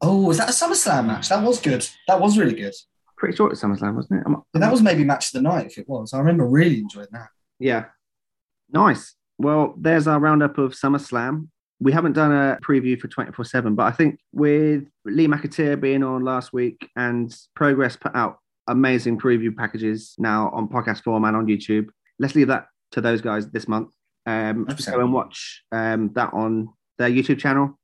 S3: Oh, was that a SummerSlam match? That was good. That was really good.
S2: Pretty sure it was SummerSlam, wasn't it?
S3: But that was maybe match of the night if it was. I remember really enjoying that.
S2: Yeah. Nice. Well, there's our roundup of SummerSlam. We haven't done a preview for 24 7, but I think with Lee McAteer being on last week and Progress put out amazing preview packages now on podcast form and on YouTube, let's leave that to those guys this month. Um, just go and watch um, that on their YouTube channel.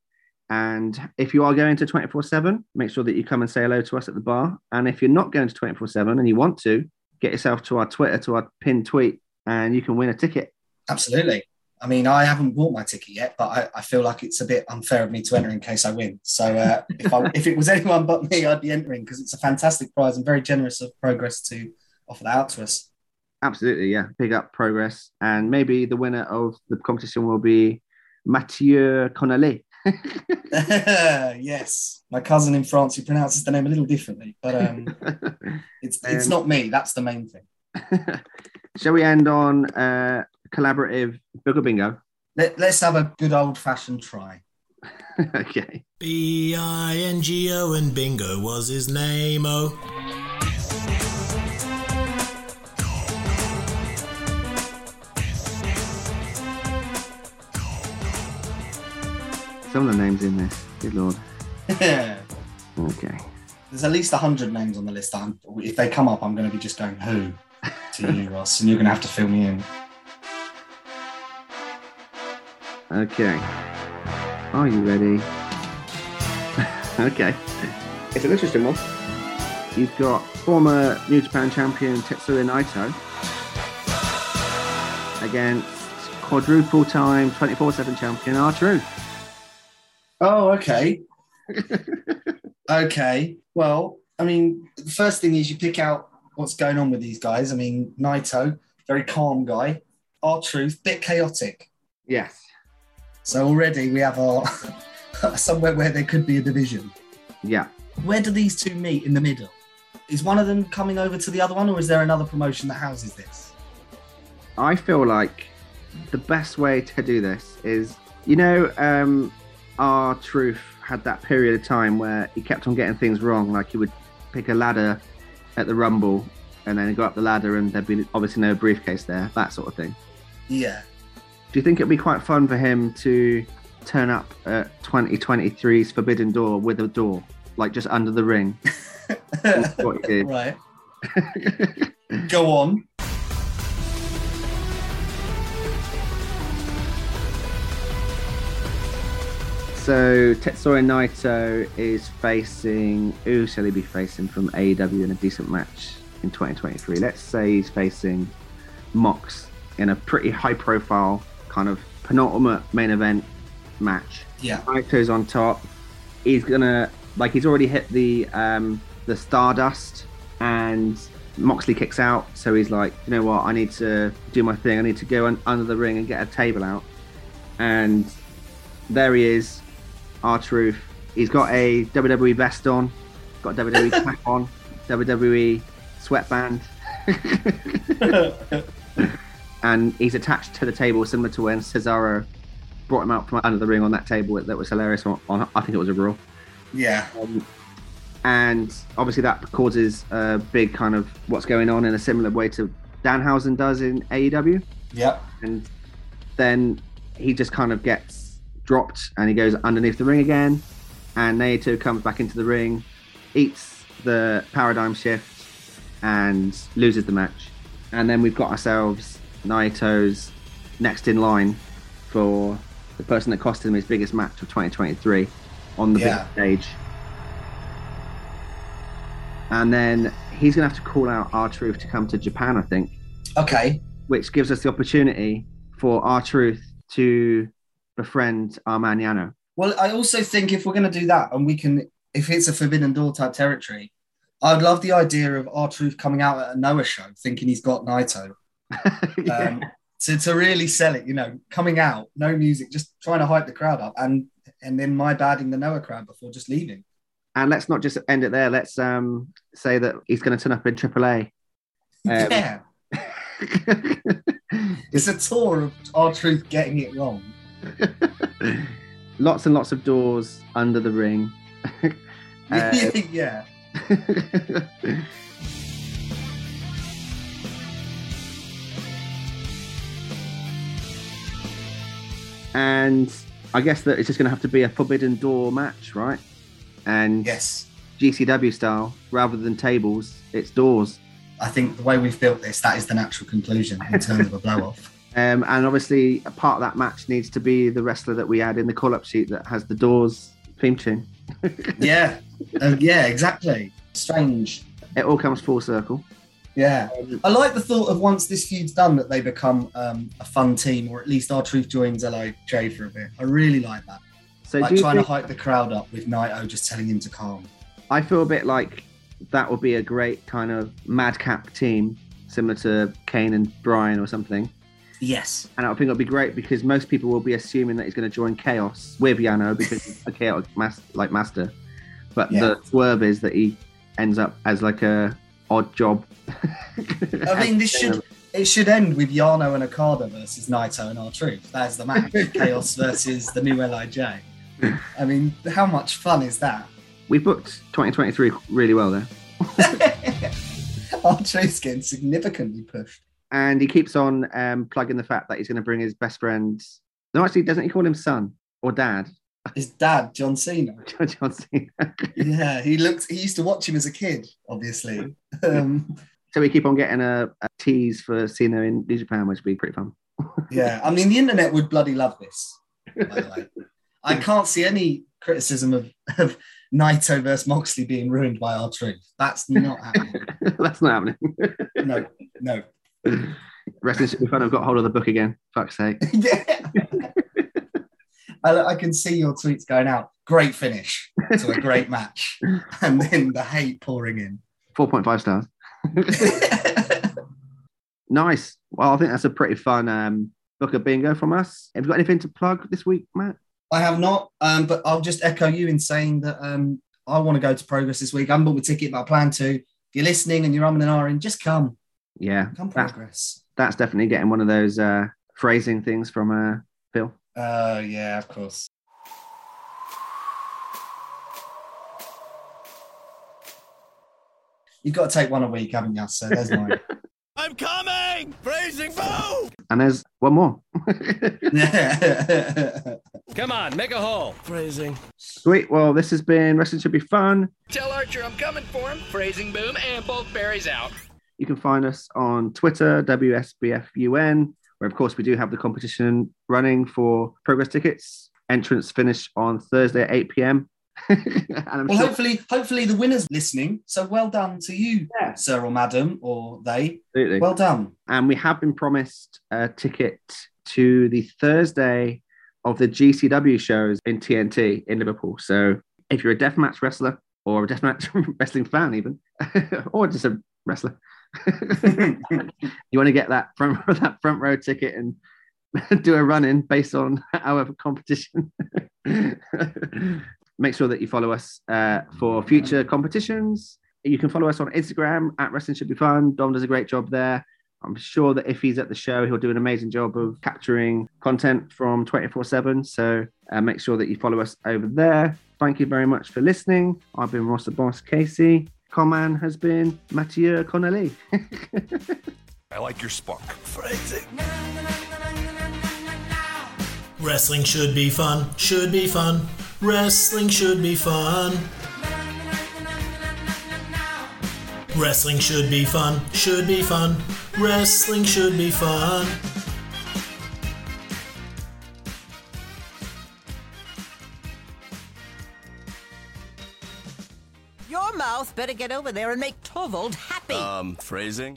S2: And if you are going to 24 7, make sure that you come and say hello to us at the bar. And if you're not going to 24 7 and you want to, get yourself to our Twitter, to our pinned tweet, and you can win a ticket.
S3: Absolutely. I mean, I haven't bought my ticket yet, but I, I feel like it's a bit unfair of me to enter in case I win. So uh, if, I, if it was anyone but me, I'd be entering because it's a fantastic prize and very generous of Progress to offer that out to us.
S2: Absolutely, yeah. Big up progress. And maybe the winner of the competition will be Mathieu Connelly.
S3: yes, my cousin in France who pronounces the name a little differently, but um, it's it's
S2: Um,
S3: not me. That's the main thing.
S2: Shall we end on uh, collaborative Booger Bingo?
S3: Let, let's have a good old fashioned try.
S2: okay.
S1: B I N G O and Bingo was his name. Oh,
S2: Some of the names in this. Good lord. Okay.
S3: There's at least hundred names on the list. I'm, if they come up, I'm going to be just going who to you, Ross, and you're going to have to fill me in.
S2: Okay. Are you ready? okay. It's an interesting one. You've got former New Japan champion Tetsuya Naito against quadruple time 24 7 champion R Truth.
S3: Oh, okay. okay. Well, I mean, the first thing is you pick out what's going on with these guys. I mean, Naito, very calm guy. R Truth, bit chaotic.
S2: Yes.
S3: So already we have our somewhere where there could be a division.
S2: Yeah.
S3: Where do these two meet in the middle? Is one of them coming over to the other one, or is there another promotion that houses this?
S2: I feel like the best way to do this is, you know, um, R Truth had that period of time where he kept on getting things wrong. Like he would pick a ladder at the Rumble and then go up the ladder and there'd be obviously no briefcase there, that sort of thing.
S3: Yeah.
S2: Do you think it'd be quite fun for him to turn up at 2023's Forbidden Door with a door, like just under the ring? That's what he did.
S3: right. Go on.
S2: So Tetsuya Naito is facing who shall he be facing from AEW in a decent match in 2023? Let's say he's facing Mox in a pretty high profile kind of penultimate main event match.
S3: Yeah.
S2: Naito's on top. He's gonna like he's already hit the um the Stardust and Moxley kicks out, so he's like, you know what, I need to do my thing. I need to go un- under the ring and get a table out. And there he is, R Truth. He's got a WWE vest on, got a WWE cap on, WWE sweatband, and he's attached to the table similar to when Cesaro brought him out from under the ring on that table. That was hilarious. On, on I think it was a Raw.
S3: Yeah.
S2: Um, and obviously that causes a big kind of what's going on in a similar way to Danhausen does in AEW.
S3: Yeah.
S2: And then he just kind of gets dropped and he goes underneath the ring again. And Naito comes back into the ring, eats the paradigm shift, and loses the match. And then we've got ourselves Naito's next in line for the person that cost him his biggest match of 2023 on the
S3: Yeah.
S2: big stage. And then he's going to have to call out R Truth to come to Japan, I think
S3: Okay.
S2: which gives us the opportunity for R Truth to befriend our man Yano.
S3: Well, I also think if we're going to do that, and we can, if it's a Forbidden Door type territory, I'd love the idea of R Truth coming out at a Noah show, thinking he's got Naito, um, to to really sell it. You know, coming out, no music, just trying to hype the crowd up, and and then my badding the Noah crowd before just leaving.
S2: And let's not just end it there. Let's um, say that he's going to turn up in AAA. Um,
S3: yeah. It's a tour of R Truth getting it wrong.
S2: lots and lots of doors under the ring. Uh,
S3: yeah.
S2: and I guess that it's just going to have to be a forbidden door match, right? And
S3: Yes.
S2: GCW style, rather than tables, it's doors.
S3: I think the way we've built this, that is the natural conclusion in terms of a blow off.
S2: Um, and obviously, a part of that match needs to be the wrestler that we had in the call up sheet that has the doors theme tune.
S3: Yeah. Uh, yeah, exactly. Strange.
S2: It all comes full circle.
S3: Yeah. I like the thought of once this feud's done that they become um, a fun team, or at least R Truth joins LIJ for a bit. I really like that.
S2: So,
S3: like trying
S2: think,
S3: to hype the crowd up with Naito just telling him to calm.
S2: I feel a bit like that would be a great kind of madcap team, similar to Kane and Bryan or something.
S3: Yes.
S2: And I think it'll be great because most people will be assuming that he's going to join Chaos with Yano because he's a chaotic mas- like master. But
S3: Yeah.
S2: the swerve is that he ends up as like a odd job.
S3: I mean, this should it should end with Yano and Okada versus Naito and R Truth. That's the match. Chaos versus the new LIJ. I mean, how much fun is that?
S2: We booked 2023 really well there.
S3: R Truth's getting significantly pushed.
S2: And he keeps on um, plugging the fact that he's going to bring his best friend. No, actually, doesn't he call him son or dad?
S3: His dad, John Cena.
S2: John Cena.
S3: Yeah, he looked. He used to watch him as a kid, obviously. Um,
S2: so we keep on getting a, a tease for Cena in New Japan, which would be pretty fun.
S3: yeah, I mean, the internet would bloody love this. By the way, I can't see any criticism of, of Naito versus Moxley being ruined by R Truth. That's not happening.
S2: That's not happening.
S3: No, no.
S2: Should be fun. I've got hold of the book again. Fuck's sake.
S3: yeah. I, I can see your tweets going out. Great finish to a great match, and then the hate pouring in.
S2: 4.5 stars. Nice. Well, I think that's a pretty fun um, book of bingo from us. Have you got anything to plug this week, Matt?
S3: I have not, um, but I'll just echo you in saying that um, I want to go to Progress this week. I haven't bought my ticket, but I plan to. If you're listening and you're umming and ahhing, just come.
S2: Yeah,
S3: Come
S2: that's,
S3: Progress.
S2: that's definitely getting one of those uh, phrasing things from uh, Phil.
S3: Uh, yeah, of course. You've got to take one a week, haven't you? So there's mine.
S1: I'm coming! Praising foe!
S2: And there's one more.
S5: Come on, make a hole.
S1: Phrasing.
S2: Sweet. Well, this has been Wrestling Should Be Fun.
S5: Tell Archer I'm coming for him. Phrasing boom and both berries out.
S2: You can find us on Twitter, WSBFUN, where of course we do have the competition running for progress tickets. Entrance finish on Thursday at 8 p.m.
S3: well,
S2: sure
S3: hopefully, hopefully the winner's listening. So well done to you,
S2: Yeah.
S3: sir or madam, or they.
S2: absolutely.
S3: Well done.
S2: and we have been promised a ticket to the Thursday of the GCW shows in TNT in Liverpool. So if you're a deathmatch wrestler or a deathmatch wrestling fan, even, or just a wrestler, you want to get that front that front row ticket and do a run in based on our competition. Make sure that you follow us uh, for future competitions. You can follow us on Instagram at Wrestling Should Be Fun. Dom does a great job there. I'm sure that if he's at the show, he'll do an amazing job of capturing content from 24 7. So uh, make sure that you follow us over there. Thank you very much for listening. I've been Ross the Boss Casey. Coman has been Mathieu Connolly.
S6: I like your spunk.
S1: Phrasing. Wrestling should be fun, should be fun. Wrestling should be fun. Wrestling should be fun, should be fun. Wrestling should be fun.
S7: Better get over there and make Torvald happy.
S6: Um, phrasing?